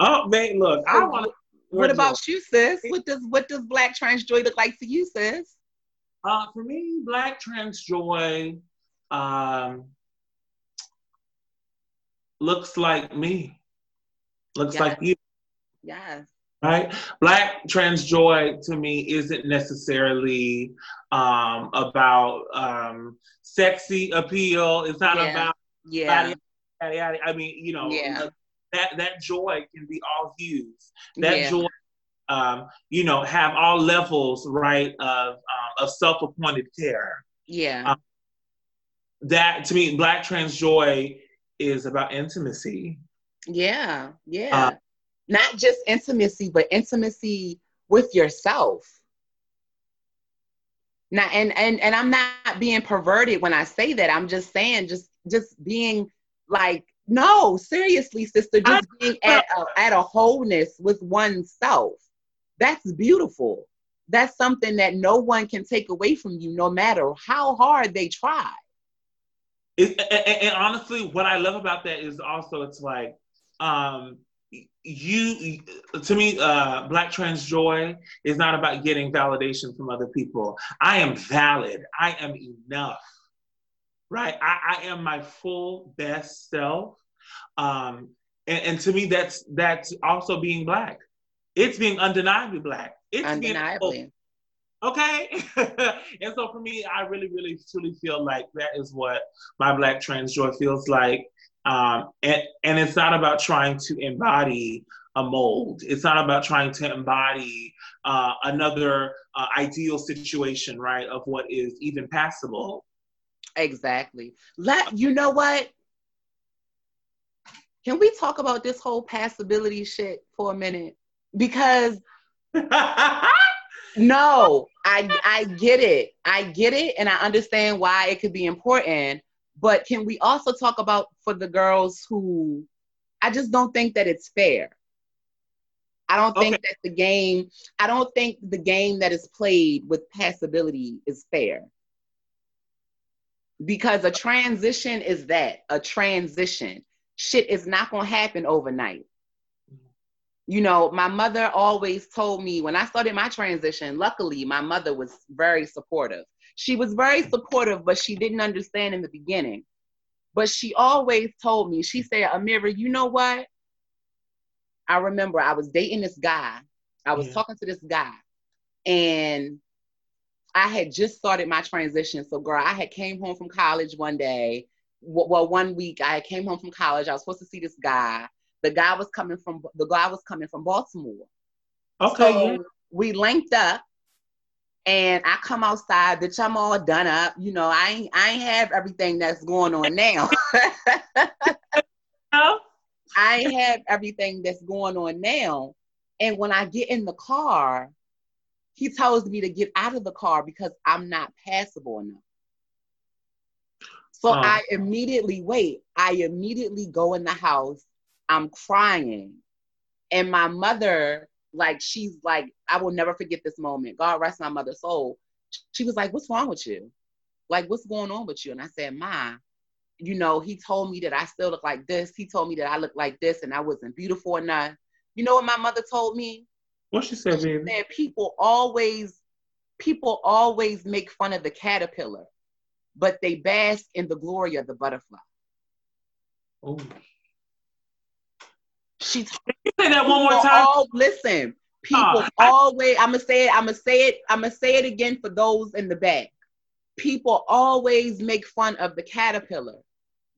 oh man, look, I want to. What about you, sis? What does what does Black Trans Joy look like to you, sis? Uh, for me, Black Trans Joy um, looks like me. Looks yes. like you. Yes right? Black trans joy to me isn't necessarily um, about um, sexy appeal. It's not yeah. about yeah. Yada, yada, I mean, you know, yeah. That that joy can be all hues. That yeah. joy, um, you know, have all levels, right, of um, of self appointed care. Yeah. Um, that to me, Black trans joy is about intimacy. Yeah, yeah. Uh, not just intimacy, but intimacy with yourself. Now, and and and I'm not being perverted when I say that. I'm just saying, just just being like, no, seriously, sister, just being at a, at a wholeness with oneself. That's beautiful. That's something that no one can take away from you, no matter how hard they try. It, and, and honestly, what I love about that is also it's like um, you to me uh, black trans joy is not about getting validation from other people i am valid i am enough right? I, I am my full best self. Um, and, and, to me that's that's also being black. It's being undeniably black. It's undeniably. Being, <laughs> okay? <laughs> And so for me i really really truly feel like that is what my black trans joy feels like. Um, and, and it's not about trying to embody a mold. It's not about trying to embody uh, another uh, ideal situation, right, of what is even passable. Exactly. Let you know what? Can we talk about this whole passability shit for a minute? Because <laughs> no, I I get it. I get it and I understand why it could be important. But can we also talk about for the girls who I just don't think that it's fair. I don't think okay. that the game, I don't think the game that is played with passability is fair. Because a transition is that, a transition. Shit is not going to happen overnight. You know, my mother always told me when I started my transition, luckily, my mother was very supportive. She was very supportive, but she didn't understand in the beginning. But she always told me, she said, Ameirah, you know what? I remember I was dating this guy. I was yeah. talking to this guy, and I had just started my transition. So, girl, I had came home from college one day. Well, one week I came home from college. I was supposed to see this guy. The guy was coming from the guy was coming from Baltimore. Okay. So we linked up and I come outside, bitch, I'm all done up. You know, I ain't I ain't have everything that's going on now. <laughs> I have everything that's going on now. And when I get in the car, he tells me to get out of the car because I'm not passable enough. So oh. I immediately wait. I immediately go in the house. I'm crying. And my mother like she's like, I will never forget this moment. God rest my mother's soul. She was like, What's wrong with you? Like, what's going on with you? And I said, Ma, you know, he told me that I still look like this. He told me that I look like this and I wasn't beautiful enough. You know what my mother told me? What she said, baby? She said people always, people always make fun of the caterpillar, but they bask in the glory of the butterfly. Oh. She say that one more time. All, listen, people oh, always. I'm gonna say it. I'm gonna say it. I'm gonna say it again for those in the back. People always make fun of the caterpillar,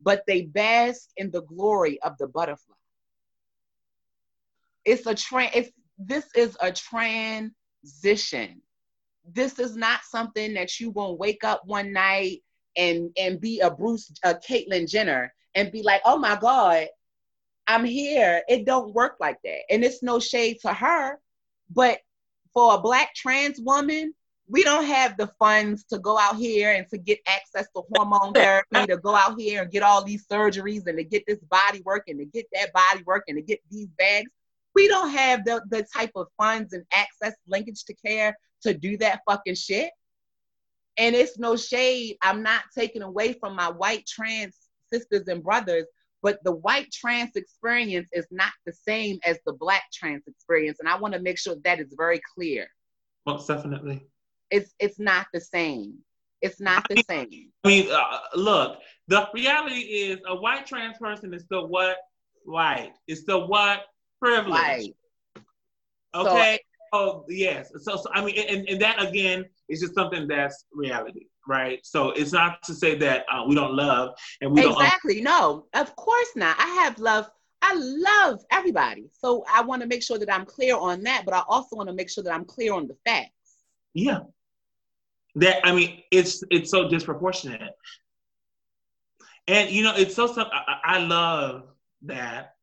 but they bask in the glory of the butterfly. It's a trend. It's this is a transition. This is not something that you gonna wake up one night and and be a Bruce, a Caitlyn Jenner, and be like, oh my God, I'm here. It don't work like that. And it's no shade to her, but for a black trans woman, we don't have the funds to go out here and to get access to hormone <laughs> therapy, to go out here and get all these surgeries and to get this body working, to get that body working, to get these bags. We don't have the, the type of funds and access linkage to care to do that fucking shit. And it's no shade. I'm not taking away from my white trans sisters and brothers, but the white trans experience is not the same as the black trans experience. And I want to make sure that is very clear. Most definitely. It's it's not the same. It's not the same. I mean, uh, look, the reality is a white trans person is still what? White. It's still what? Privilege. Okay. So, oh yes. So, so I mean, and, and that again is just something that's reality, right? So it's not to say that uh, we don't love and we exactly. don't. no, of course not. I have love. I love everybody. So I want to make sure that I'm clear on that, but I also want to make sure that I'm clear on the facts. Yeah. That I mean, it's it's so disproportionate. And you know, it's so I, I love that.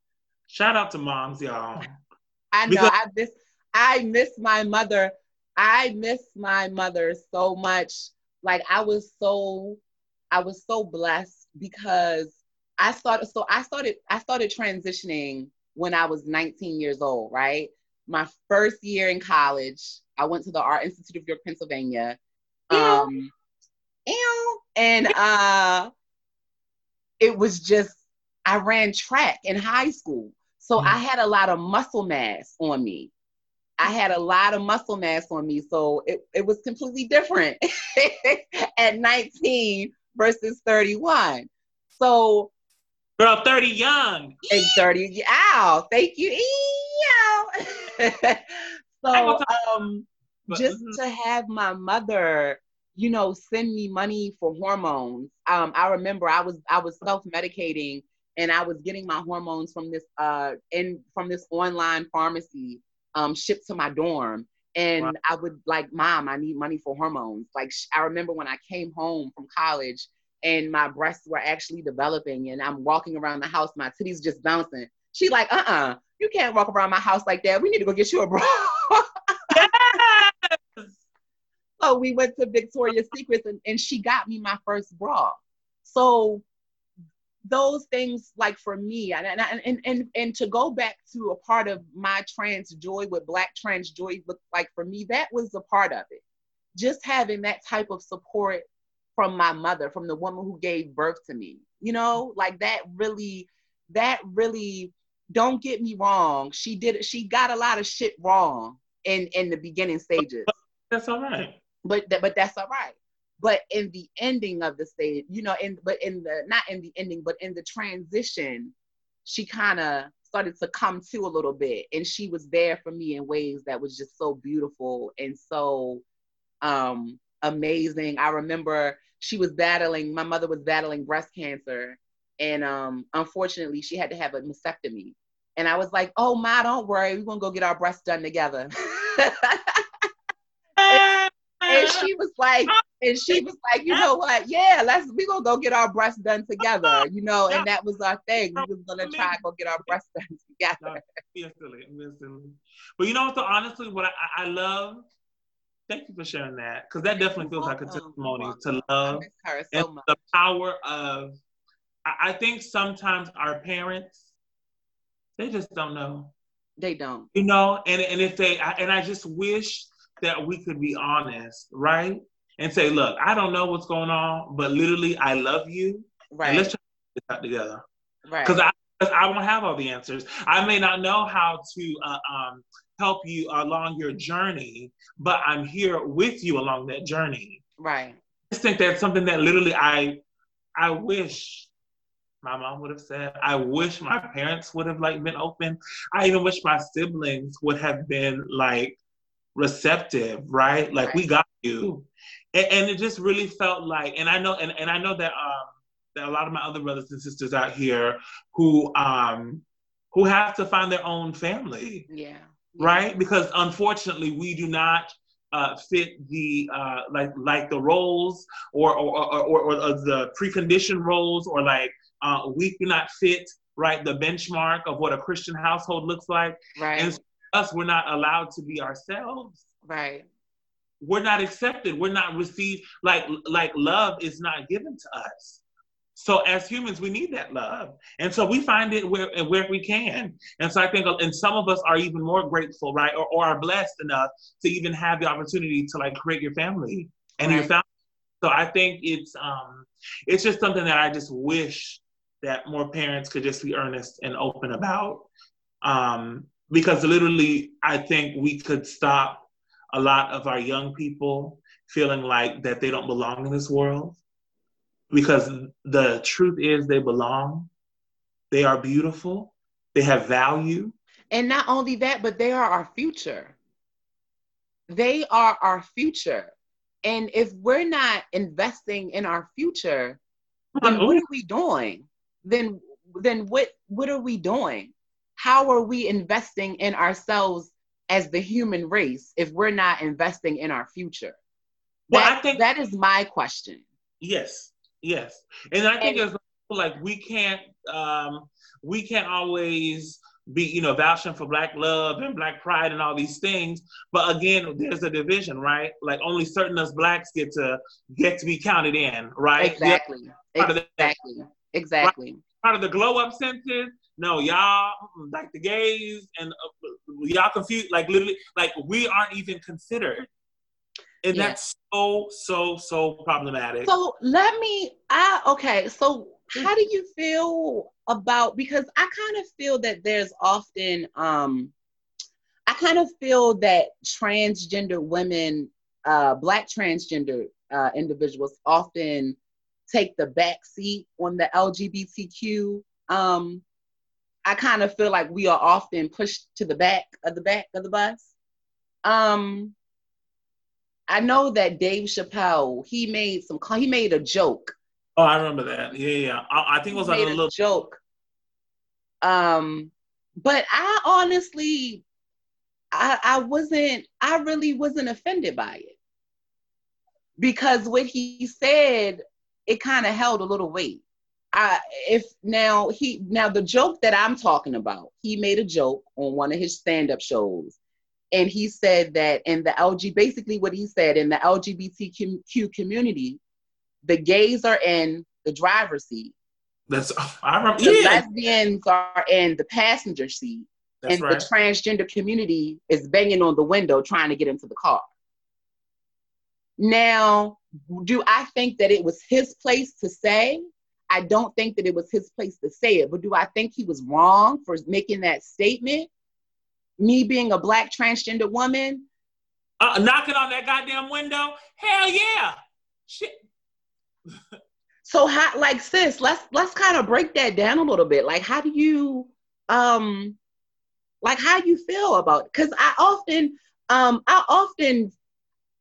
Shout out to moms, y'all. <laughs> I know. Because- I miss I miss my mother. I miss my mother so much. Like I was so I was so blessed because I started so I started I started transitioning when I was 19 years old, right? My first year in college, I went to the Art Institute of York, Pennsylvania. Um, and <laughs> uh, it was just I ran track in high school, so mm. I had a lot of muscle mass on me. I had a lot of muscle mass on me, so it, it was completely different <laughs> at 19 versus 31. So, girl, 30 young and 30. Ow, thank you. <laughs> so, um, just mm-hmm. to have my mother you know send me money for hormones um i remember i was i was self-medicating and i was getting my hormones from this uh in from this online pharmacy um shipped to my dorm. And wow. i would like mom i need money for hormones. Like i remember when i came home from college and my breasts were actually developing and i'm walking around the house my titties just bouncing. She like uh-uh you can't walk around my house like that. We need to go get you a bra. <laughs> So we went to Victoria's Secrets and, and she got me my first bra. So those things like for me and, and and and and to go back to a part of my trans joy what black trans joy looked like for me that was a part of it. Just having that type of support from my mother from the woman who gave birth to me you know? Like that really that really don't get me wrong she did she got a lot of shit wrong in in the beginning stages. That's all right. But but that's all right but in the ending of the stage you know in but in the not in the ending but in the transition she kind of started to come to a little bit and she was there for me in ways that was just so beautiful and so um amazing. I remember she was battling my mother was battling breast cancer and um unfortunately she had to have a mastectomy. And i was like oh my, don't worry we're gonna go get our breasts done together. <laughs> And she was like, <laughs> and she was like, you know what? Yeah, let's we gonna go get our breasts done together, <laughs> you know. And that was our thing. We was gonna try go get our breasts done <laughs> together. But you know what? So honestly, what I, I love. Thank you for sharing that because that definitely feels like a testimony to love so and much. the power of. I, I think sometimes our parents, they just don't know. They don't. You know, and and if they, I, and I just wish that we could be honest, right? And say, look, I don't know what's going on, but literally, I love you. Right. Let's try to get that together. Right. Because I, I don't have all the answers. I may not know how to uh, um, help you along your journey, but I'm here with you along that journey. Right. I just think that's something that literally I, I wish my mom would have said. I wish my parents would have like been open. I even wish my siblings would have been like receptive, right? Like right. we got you. And, and, it just really felt like, and I know, and, and I know that um that a lot of my other brothers and sisters out here who um who have to find their own family. Yeah. right? Because unfortunately, we do not uh, fit the uh, like like the roles or or, or, or, or the preconditioned roles or like uh, we do not fit right the benchmark of what a Christian household looks like. Right. And us, we're not allowed to be ourselves. Right. We're not accepted. We're not received. Like like love is not given to us. So as humans, we need that love, and so we find it where where we can. And so I think, and some of us are even more grateful, right, or, or are blessed enough to even have the opportunity to like create your family and right. your family. So I think it's um, it's just something that I just wish that more parents could just be earnest and open about, um, because literally, I think we could stop a lot of our young people feeling like that they don't belong in this world because the truth is they belong, they are beautiful, they have value. And not only that, but they are our future. They are our future. And if we're not investing in our future, then what are we doing? Then then what what are we doing? How are we investing in ourselves as the human race if we're not investing in our future? Well, that, I think that is my question. Yes. Yes, and I think and, it's like we can't um, we can't always be you know vouching for black love and black pride and all these things. But again there's a division right? Like only certain us blacks get to get to be counted in right? Exactly. Exactly. Exactly. Part of the glow up census no y'all like the gays and uh, y'all confused like literally like we aren't even considered. And yeah. that's so so so problematic. So let me i okay so how do you feel about because i kind of feel that there's often um i kind of feel that transgender women uh black transgender uh individuals often take the back seat on the lgbtq um i kind of feel like we are often pushed to the back of the back of the bus um I know that Dave Chappelle he made some he made a joke. Oh, I remember that. Yeah, yeah. I, I think it was like a little joke. Um, but I honestly, I I wasn't. I really wasn't offended by it because what he said it kind of held a little weight. I if now he now the joke that I'm talking about, he made a joke on one of his stand-up shows and he said that in the LG, basically what he said in the LGBTQ community, the gays are in the driver's seat. That's <laughs> I remember. The yeah. lesbians are in the passenger seat, That's and right. the transgender community is banging on the window trying to get into the car. Now, do I think that it was his place to say? I don't think that it was his place to say it, but do I think he was wrong for making that statement? me being a black transgender woman. Uh, knocking on that goddamn window? Hell yeah. Shit. so how like sis, let's let's kind of break that down a little bit. Like how do you um like how you feel about it? because I often um I often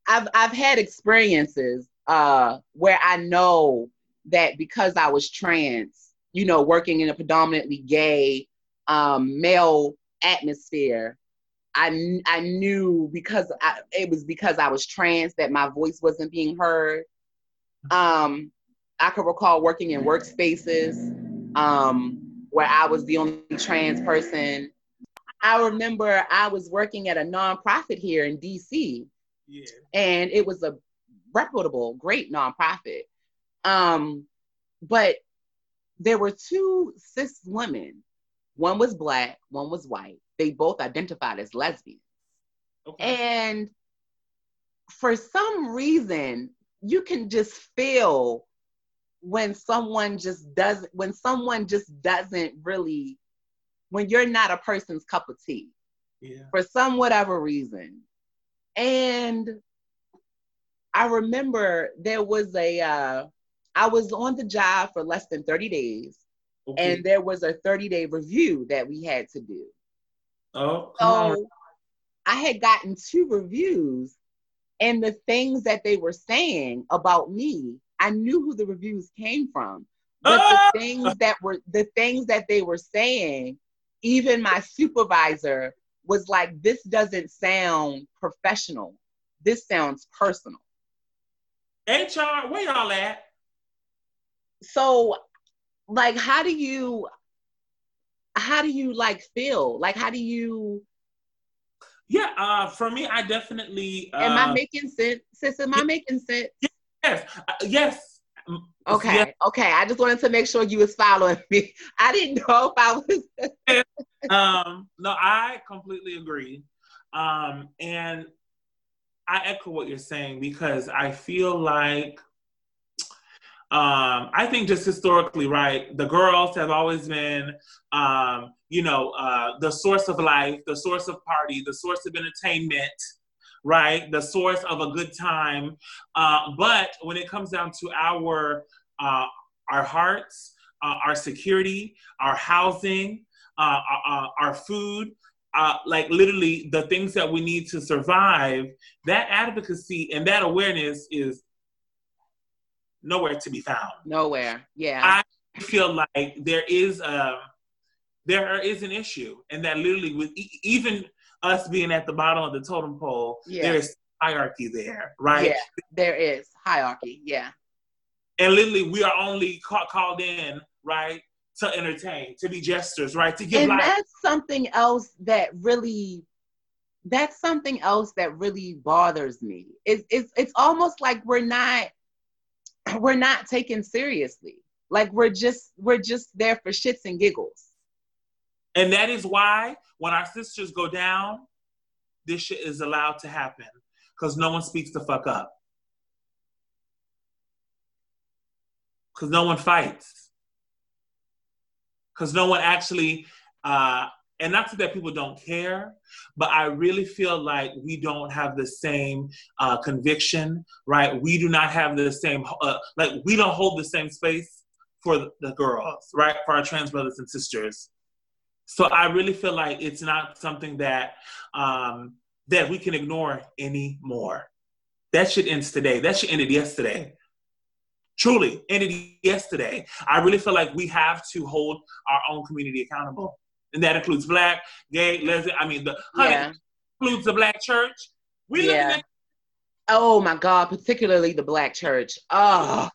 I've I've had experiences uh where I know that because I was trans, you know, working in a predominantly gay um male atmosphere I, I knew because I, it was because I was trans that my voice wasn't being heard. Um, I could recall working in workspaces um, where I was the only trans person. I remember I was working at a nonprofit here in DC, yeah. and it was a reputable, great nonprofit. Um, but there were two cis women one was black, one was white. They both identified as lesbians. Okay. And for some reason, you can just feel when someone just doesn't, when someone just doesn't really, when you're not a person's cup of tea. Yeah. For some whatever reason. And I remember there was a, uh, I was on the job for less than 30 days Okay. And there was a 30 day review that we had to do. Oh, so I had gotten two reviews, and the things that they were saying about me, I knew who the reviews came from. But ah! the things that were the things that they were saying, even my supervisor was like, this doesn't sound professional. This sounds personal. HR, where y'all at? So, like, how do you, how do you like feel? Like, how do you? Yeah, uh, for me, I definitely. Uh, am I making sense, sis? Am I making sense? Yes, uh, yes. Okay, yes. okay. I just wanted to make sure you was following me. <laughs> I didn't know if I was. um, no, I completely agree, um, and I echo what you're saying because I feel like um, I think just historically, right, the girls have always been, um, you know, uh, the source of life, the source of party, the source of entertainment, right, the source of a good time. Uh, but when it comes down to our uh, our hearts, uh, our security, our housing, uh, our, uh, our food, uh, like literally the things that we need to survive, that advocacy and that awareness is nowhere to be found. Nowhere. Yeah. I feel like there is a there is an issue, and that literally with even us being at the bottom of the totem pole, yeah. there is hierarchy there, right? Yeah, there is hierarchy. Yeah. And literally, we are only ca- called in, right, to entertain, to be jesters, right, to give and life. that's something else that really that's something else that really bothers me. It's, it's it's almost like we're not <clears throat> we're not taken seriously. Like we're just we're just there for shits and giggles. And that is why when our sisters go down, this shit is allowed to happen because no one speaks the fuck up. Because no one fights. Because no one actually uh, and not that people don't care, but I really feel like we don't have the same uh, conviction, right? We do not have the same, uh, like, we don't hold the same space for the girls, right? For our trans brothers and sisters. So I really feel like it's not something that um, that we can ignore anymore. That shit ends today. That shit ended yesterday. Truly ended yesterday. I really feel like we have to hold our own community accountable and that includes black, gay, lesbian. I mean, the yeah. includes the black church. We yeah. At- oh my God, particularly the black church. Oh.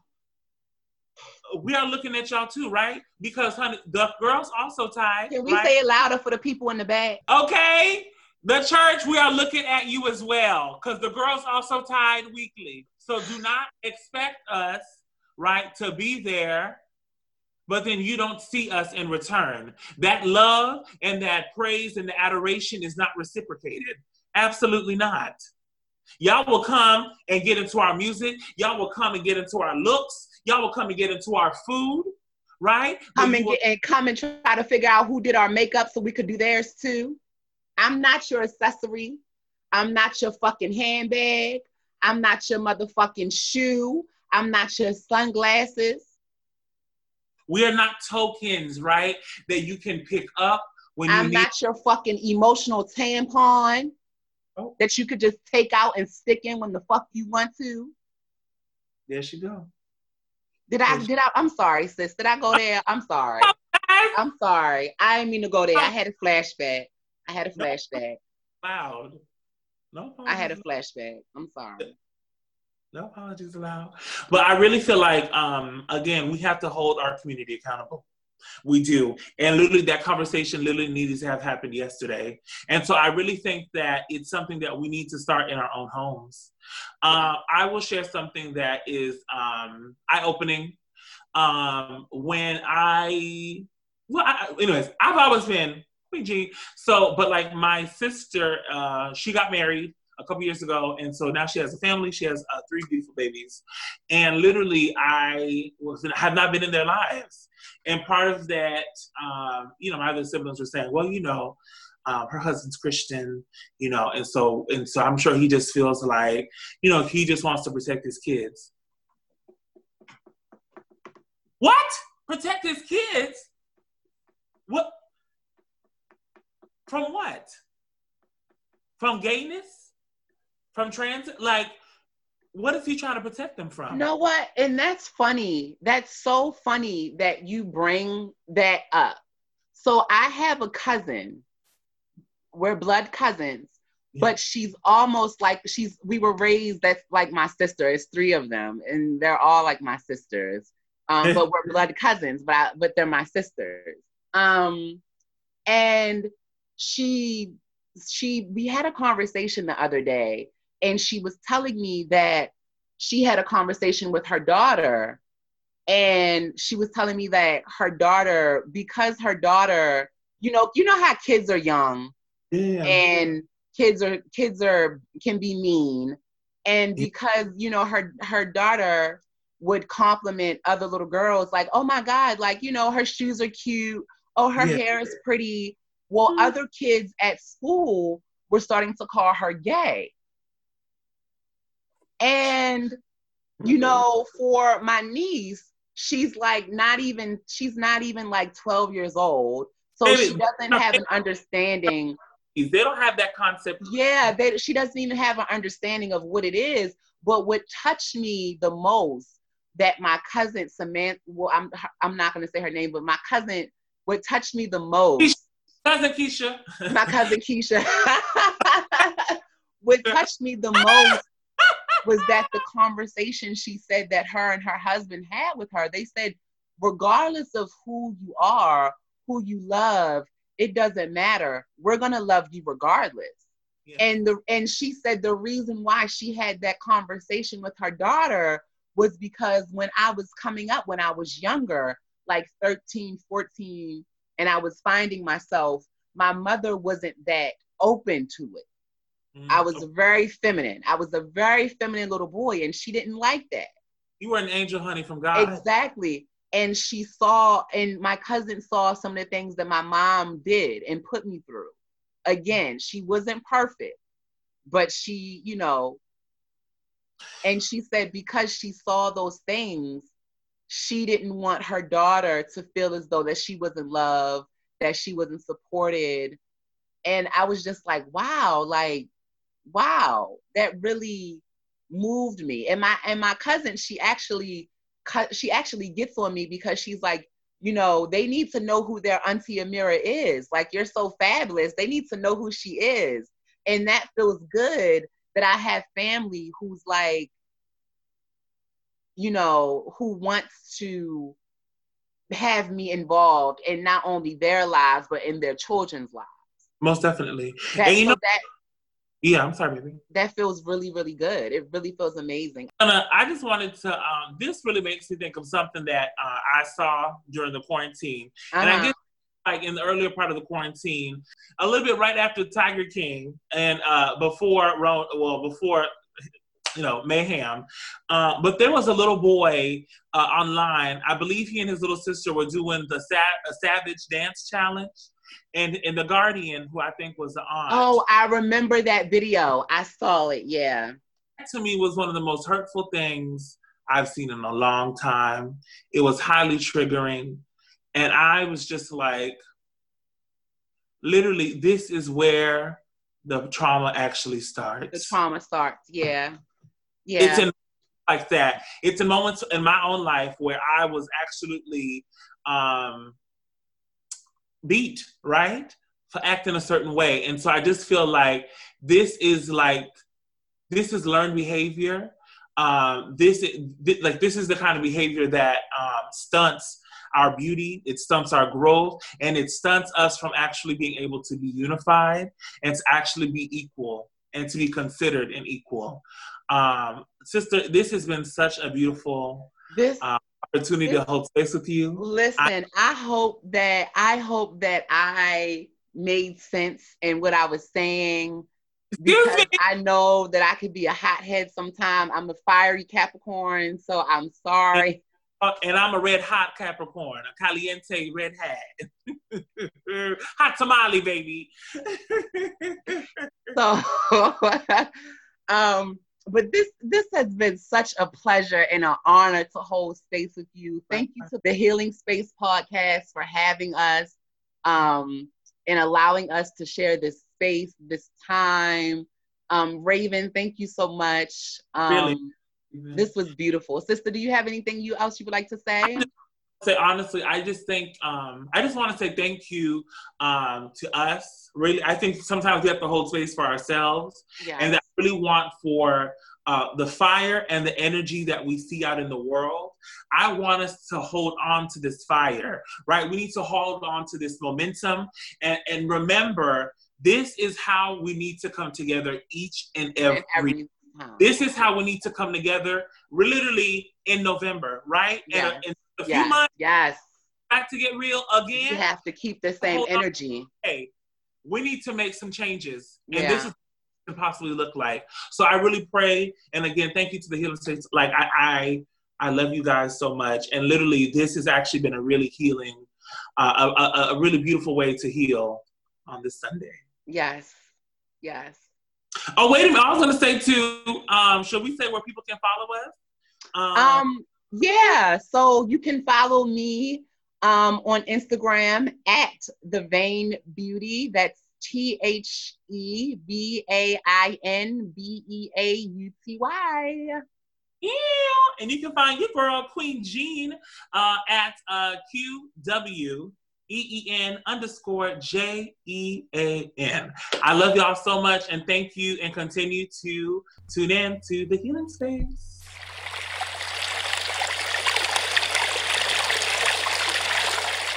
We are looking at y'all too, right? Because honey, the girls also tied. Can we right? say it louder for the people in the back? Okay. The church, we are looking at you as well, because the girls also tied weekly. So do not expect us, right, to be there but then you don't see us in return. That love and that praise and the adoration is not reciprocated. Absolutely not. Y'all will come and get into our music. Y'all will come and get into our looks. Y'all will come and get into our food, right? Come and, will- and come and try to figure out who did our makeup so we could do theirs too. I'm not your accessory. I'm not your fucking handbag. I'm not your motherfucking shoe. I'm not your sunglasses. We are not tokens, right? That you can pick up when you I'm need- not your fucking emotional tampon oh. that you could just take out and stick in when the fuck you want to. There she go. Did I? Did I? I'm sorry, sis. Did I go <laughs> there? I'm sorry. I'm sorry. I didn't mean to go there. I had a flashback. I had a flashback. Loud. No. I had a flashback. I'm sorry. No apologies allowed. But I really feel like, um, again, we have to hold our community accountable. We do. And literally, that conversation literally needed to have happened yesterday. And so I really think that it's something that we need to start in our own homes. Uh, I will share something that is um, eye opening. Um, when I, well, I, anyways, I've always been So, but like my sister, uh, she got married a couple years ago, and so now she has a family. She has uh, three beautiful babies, and literally, I was have not been in their lives. And part of that, um, you know, my other siblings were saying, well, you know, um, her husband's Christian, you know, and so and so I'm sure he just feels like, you know, he just wants to protect his kids. What? Protect his kids? What? From what? From gayness? From transit? Like, what is he trying to protect them from? You know what? And that's funny. That's so funny that you bring that up. So I have a cousin we're blood cousins, but she's almost like she's we were raised that's like my sister. It's three of them, and they're all like my sisters. Um, but we're <laughs> blood cousins, but I, but they're my sisters. Um, and she she we had a conversation the other day, and she was telling me that she had a conversation with her daughter, and she was telling me that her daughter because her daughter, you know, you know how kids are young, Yeah. and kids are kids are can be mean and because you know her her daughter would compliment other little girls like oh my god like you know her shoes are cute oh her Yeah. hair is pretty well mm-hmm. other kids at school were starting to call her gay and you mm-hmm. know for my niece she's like not even she's not even like 12 years old. So she doesn't have an understanding They don't have that concept. yeah they, she doesn't even have an understanding of what it is. But what touched me the most that my cousin samantha well i'm i'm not going to say her name but my cousin what touched me the most Cousin Keisha. my cousin <laughs> keisha. <laughs> What touched me the <laughs> most was that the conversation she said that her and her husband had with her. They said regardless of who you are who you love it doesn't matter. We're going to love you regardless. Yeah. and the and she said the reason why she had that conversation with her daughter was because when i was coming up when i was younger like 13 14 and i was finding myself my mother wasn't that open to it Mm. i was very feminine i was a very feminine little boy and she didn't like that You were an angel, honey, from God. Exactly. And she saw, and my cousin saw some of the things that my mom did and put me through. Again, she wasn't perfect, but she, you know, and she said because she saw those things, she didn't want her daughter to feel as though that she wasn't loved, that she wasn't supported. And I was just like, wow, like, wow, that really moved me. And my and my cousin, she actually she actually gets on me because she's like, you know, they need to know who their auntie Ameirah is. Like you're so fabulous. They need to know who she is. And that feels good that I have family who's like, you know, who wants to have me involved in not only their lives but in their children's lives. Most definitely. That, And you so know- that Yeah, I'm sorry, baby. that feels really, really good. It really feels amazing. Anna, I just wanted to. Um, this really makes me think of something that uh, I saw during the quarantine, and I Uh-huh. guess like in the earlier part of the quarantine, a little bit right after Tiger King and uh, before Ron, well, before you know mayhem. Uh, but there was a little boy uh, online. I believe he and his little sister were doing the Savage Dance Challenge, and and the Guardian, who I think was the aunt. Oh, I remember that video. I saw it. Yeah. that to me was one of the most hurtful things I've seen in a long time. It was highly triggering. And I was just like, literally, this is where the trauma actually starts. The trauma starts. Yeah. Yeah. It's in like that. It's in moments in my own life where I was absolutely um, beat, right? For acting a certain way. And so I just feel like this is like, this is learned behavior. Um, this, thi- like, this is the kind of behavior that um, stunts our beauty, it stunts our growth, and it stunts us from actually being able to be unified and to actually be equal and to be considered an equal. Um, sister, this has been such a beautiful this uh, opportunity to hold space with you. listen, I hope that I hope that I made sense in what I was saying. Because me. I know that I could be a hothead sometime. I'm a fiery Capricorn, so I'm sorry. Uh, and I'm a red hot Capricorn, a caliente red hat. <laughs> hot tamale, baby. <laughs> So, <laughs> um, but this this has been such a pleasure and an honor to hold space with you. Thank you to the Healing Space podcast for having us, um, and allowing us to share this space, this time. Um, Raven, thank you so much. Um, Really? This was beautiful. Sister, do you have anything you else you would like to say? say honestly, I just think um, I just want to say thank you um, to us. Really, I think sometimes we have to hold space for ourselves, Yes. and that really want for uh, the fire and the energy that we see out in the world. I want us to hold on to this fire, right? We need to hold on to this momentum and, and remember this is how we need to come together each and every And every time. this is how we need to come together literally in November, right? Yeah. And, in a few yes. months yes. back to get real You again. have to keep the same energy. Hey, we need to make some changes. And Yeah. this is can possibly look like. So I really pray. And again, thank you to the Healing Space. Like I I I love you guys so much. And literally this has actually been a really healing, uh, a, a, a really beautiful way to heal on this Sunday. Yes. Yes. Oh, wait a minute. I was gonna say too, um, should we say where people can follow us? Um, yeah, so you can follow me um, on Instagram at the Vain Beauty. That's T H E V A I N B E A U T Y. Yeah, and you can find your girl Qween Jean uh, at uh, QW E E N underscore J E A N. I love y'all so much, and thank you, and continue to tune in to the Healing Space.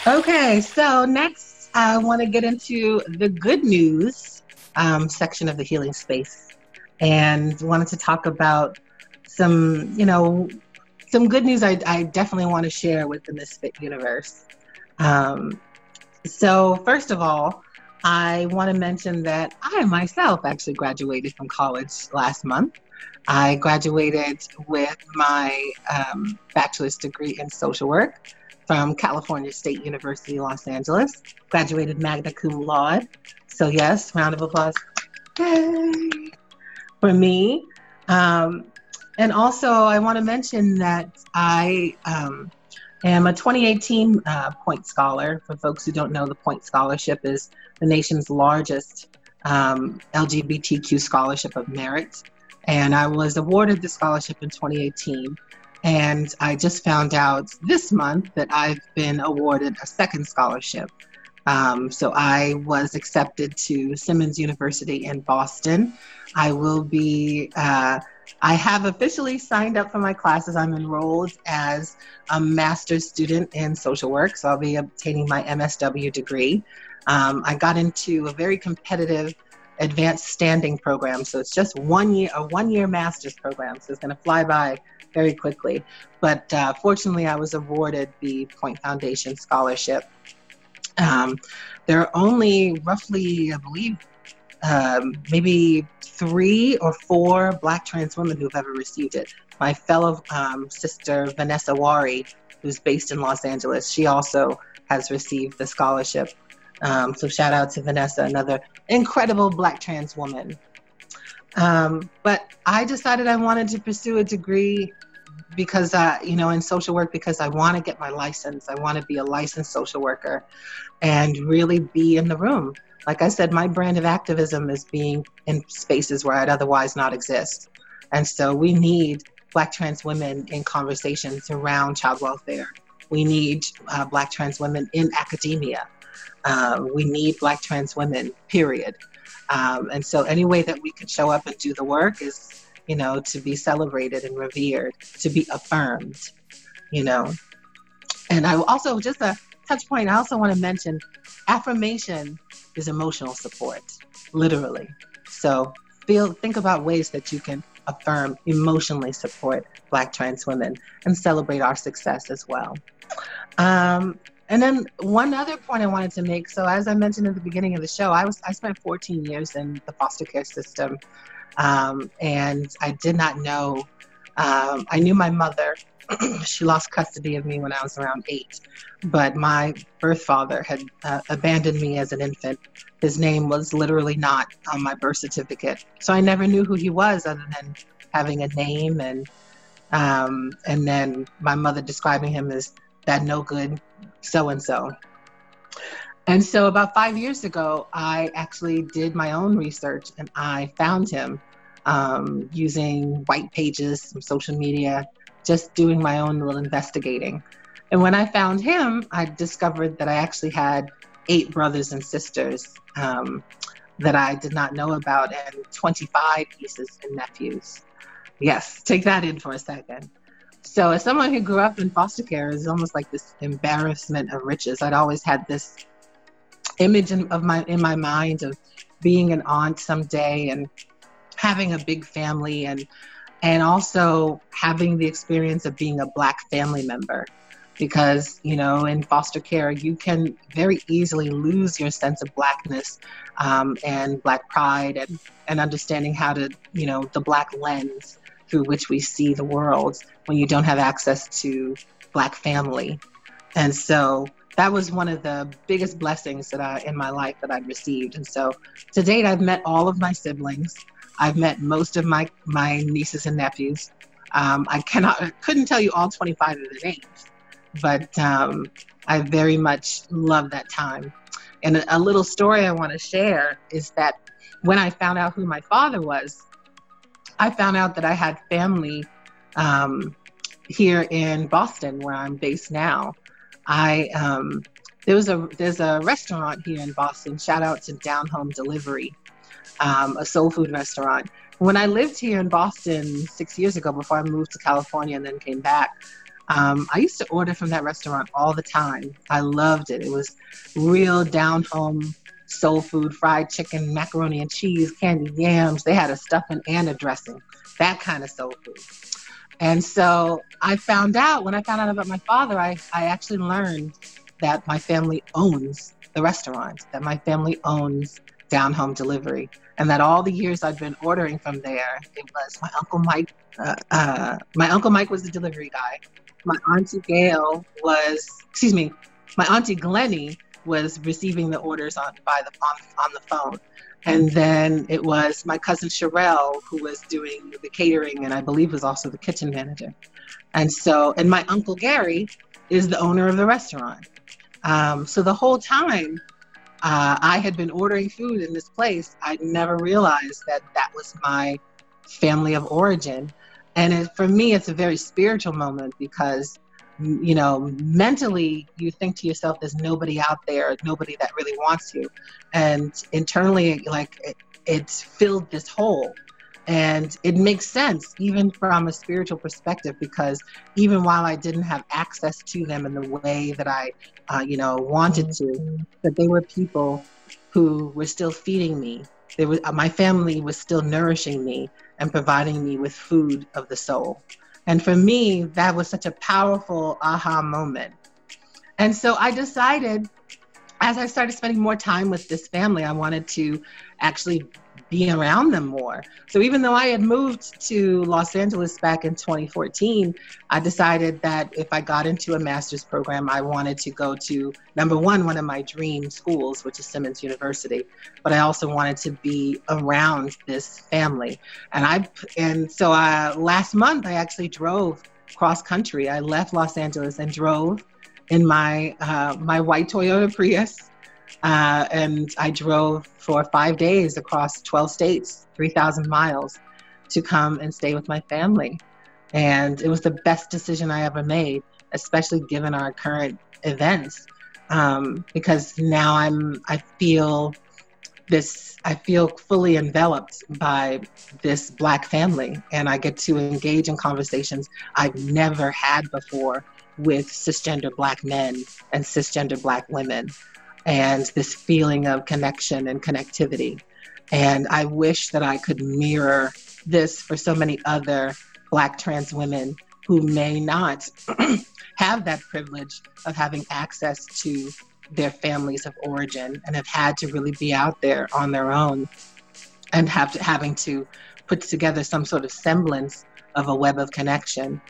Okay, so next I want to get into the good news um, section of the healing space and wanted to talk about some, you know, some good news I, I definitely want to share with the Misfit universe. Um, so, first of all, I want to mention that I myself actually graduated from college last month. I graduated with my um, bachelor's degree in social work from California State University, Los Angeles. Graduated magna cum laude. So, yes, round of applause. Yay! For me. Um, and also, I want to mention that I um, am a 2018 uh, Point Scholar. For folks who don't know, the Point Scholarship is the nation's largest um, LGBTQ scholarship of merit. And I was awarded the scholarship in 2018. And I just found out this month that I've been awarded a second scholarship. Um, so I was accepted to Simmons University in Boston. I will be, uh, I have officially signed up for my classes. I'm enrolled as a master's student in social work. So I'll be obtaining my MSW degree. Um, I got into a very competitive advanced standing program. So it's just one year, a one year master's program. So it's going to fly by very quickly. But uh, fortunately, I was awarded the Point Foundation Scholarship. Um, there are only roughly, I believe, um, maybe three or four Black trans women who've ever received it. My fellow um, sister, Vanessa Warri, who's based in Los Angeles, she also has received the scholarship. Um, so shout out to Vanessa, another incredible Black trans woman. Um, but I decided I wanted to pursue a degree because, uh, you know, in social work, because I want to get my license. I want to be a licensed social worker and really be in the room. Like I said, my brand of activism is being in spaces where I'd otherwise not exist. And so we need Black trans women in conversations around child welfare. We need uh, Black trans women in academia. Um, we need Black trans women, period. Um, and so any way that we can show up and do the work is, you know, to be celebrated and revered, to be affirmed, you know. And I also, just a touch point, I also want to mention affirmation is emotional support, literally. So feel, think about ways that you can affirm, emotionally support Black trans women and celebrate our success as well. Um, and then one other point I wanted to make. So as I mentioned at the beginning of the show, I was I spent 14 years in the foster care system, um, and I did not know. Um, I knew my mother. <clears throat> she lost custody of me when I was around eight, but my birth father had uh, abandoned me as an infant. His name was literally not on my birth certificate, so I never knew who he was other than having a name and um, and then my mother describing him as that no good so and so. And so, about five years ago, I actually did my own research and I found him um, using white pages, some social media, just doing my own little investigating. And when I found him, I discovered that I actually had eight brothers and sisters um, that I did not know about and 25 nieces and nephews. Yes, take that in for a second. So, as someone who grew up in foster care, it's almost like this embarrassment of riches. I'd always had this image in, of my in my mind of being an aunt someday and having a big family and and also having the experience of being a black family member because you know in foster care you can very easily lose your sense of blackness um, and black pride and, and understanding how to you know the black lens through which we see the world when you don't have access to black family. And so that was one of the biggest blessings that I in my life that I've received. And so to date I've met all of my siblings. I've met most of my my nieces and nephews. Um, I cannot couldn't tell you all 25 of their names but um, I very much love that time. And a little story I want to share is that when I found out who my father was, I found out that I had family um, here in Boston, where I'm based now. I um, there was a there's a restaurant here in Boston. Shout out to Down Home Delivery, um, a soul food restaurant. When I lived here in Boston six years ago, before I moved to California and then came back, um, I used to order from that restaurant all the time. I loved it. It was real down home soul food, fried chicken, macaroni and cheese, candied yams. They had a stuffing and a dressing, that kind of soul food. And so I found out when I found out about my father, I, I actually learned that my family owns the restaurant, that my family owns down home delivery, and that all the years I'd been ordering from there, it was my uncle Mike. Uh, uh, my uncle Mike was the delivery guy, my auntie Gail was, excuse me, my auntie Glennie was receiving the orders on by the on, on the phone. And then it was my cousin Sherelle who was doing the catering and I believe was also the kitchen manager. And so, and my uncle Gary is the owner of the restaurant. Um, so the whole time uh, I had been ordering food in this place, I never realized that that was my family of origin. And it, for me, it's a very spiritual moment because, you know, mentally you think to yourself, there's nobody out there, nobody that really wants you. And internally, like, it, it's filled this hole. And it makes sense, even from a spiritual perspective, because even while I didn't have access to them in the way that I, uh, you know, wanted to, that they were people who were still feeding me. They were, my family was still nourishing me and providing me with food of the soul. And for me, that was such a powerful aha moment. And so I decided, as I started spending more time with this family, I wanted to actually be around them more. So even though I had moved to Los Angeles back in 2014, I decided that if I got into a master's program, I wanted to go to number one, one of my dream schools, which is Simmons University. But I also wanted to be around this family. And I and so uh, last month I actually drove cross country. I left Los Angeles and drove in my uh, my white Toyota Prius uh, and I drove for five days across 12 states, 3,000 miles to come and stay with my family. And it was the best decision I ever made, especially given our current events. Um, because now I'm, I feel this, I feel fully enveloped by this Black family, and I get to engage in conversations I've never had before with cisgender Black men and cisgender Black women and this feeling of connection and connectivity. And I wish that I could mirror this for so many other Black trans women who may not <clears throat> have that privilege of having access to their families of origin and have had to really be out there on their own and have to, having to put together some sort of semblance of a web of connection.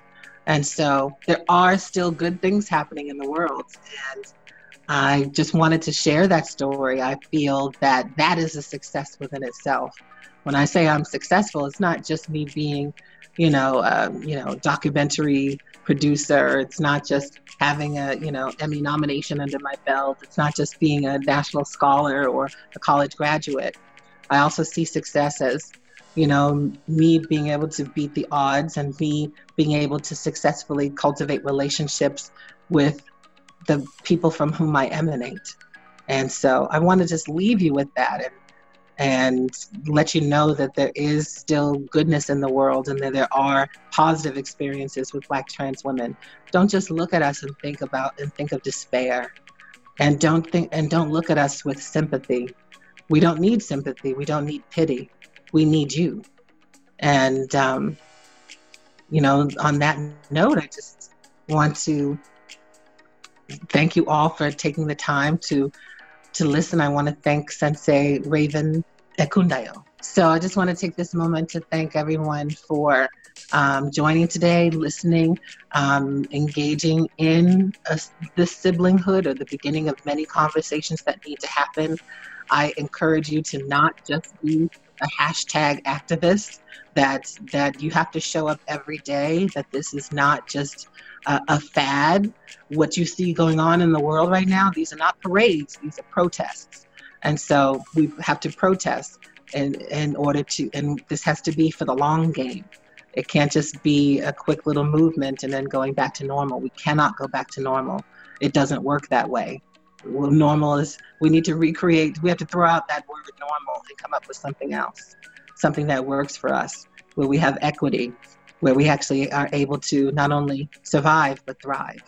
And so there are still good things happening in the world. And I just wanted to share that story. I feel that that is a success within itself. When I say I'm successful, it's not just me being, you know, um, you know, documentary producer. It's not just having a, you know, Emmy nomination under my belt. It's not just being a national scholar or a college graduate. I also see success as, you know, me being able to beat the odds and me being able to successfully cultivate relationships with the people from whom I emanate. And so I want to just leave you with that and and let you know that there is still goodness in the world and that there are positive experiences with black trans women. Don't just look at us and think about and think of despair. And don't think and don't look at us with sympathy. We don't need sympathy. We don't need pity. We need you. And um, you know, on that note, I just want to thank you all for taking the time to to listen. I want to thank Sensei Raven Ekundayo. So I just want to take this moment to thank everyone for um, joining today, listening, um, engaging in a, this siblinghood or the beginning of many conversations that need to happen. I encourage you to not just be a hashtag activist, that, that you have to show up every day, that this is not just a, a fad. What you see going on in the world right now, these are not parades, these are protests. And so we have to protest in, in order to, and this has to be for the long game. It can't just be a quick little movement and then going back to normal. We cannot go back to normal. It doesn't work that way. Well, normal is, we need to recreate, we have to throw out that word normal and come up with something else, something that works for us, where we have equity, where we actually are able to not only survive but thrive.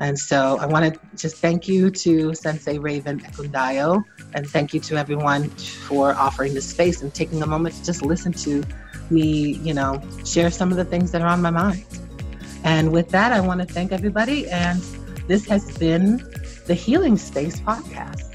And so I want to just thank you to Sensei Raven Ekundayo, and thank you to everyone for offering this space and taking a moment to just listen to me, you know, share some of the things that are on my mind. And with that, I want to thank everybody. And this has been the Healing Space Podcast.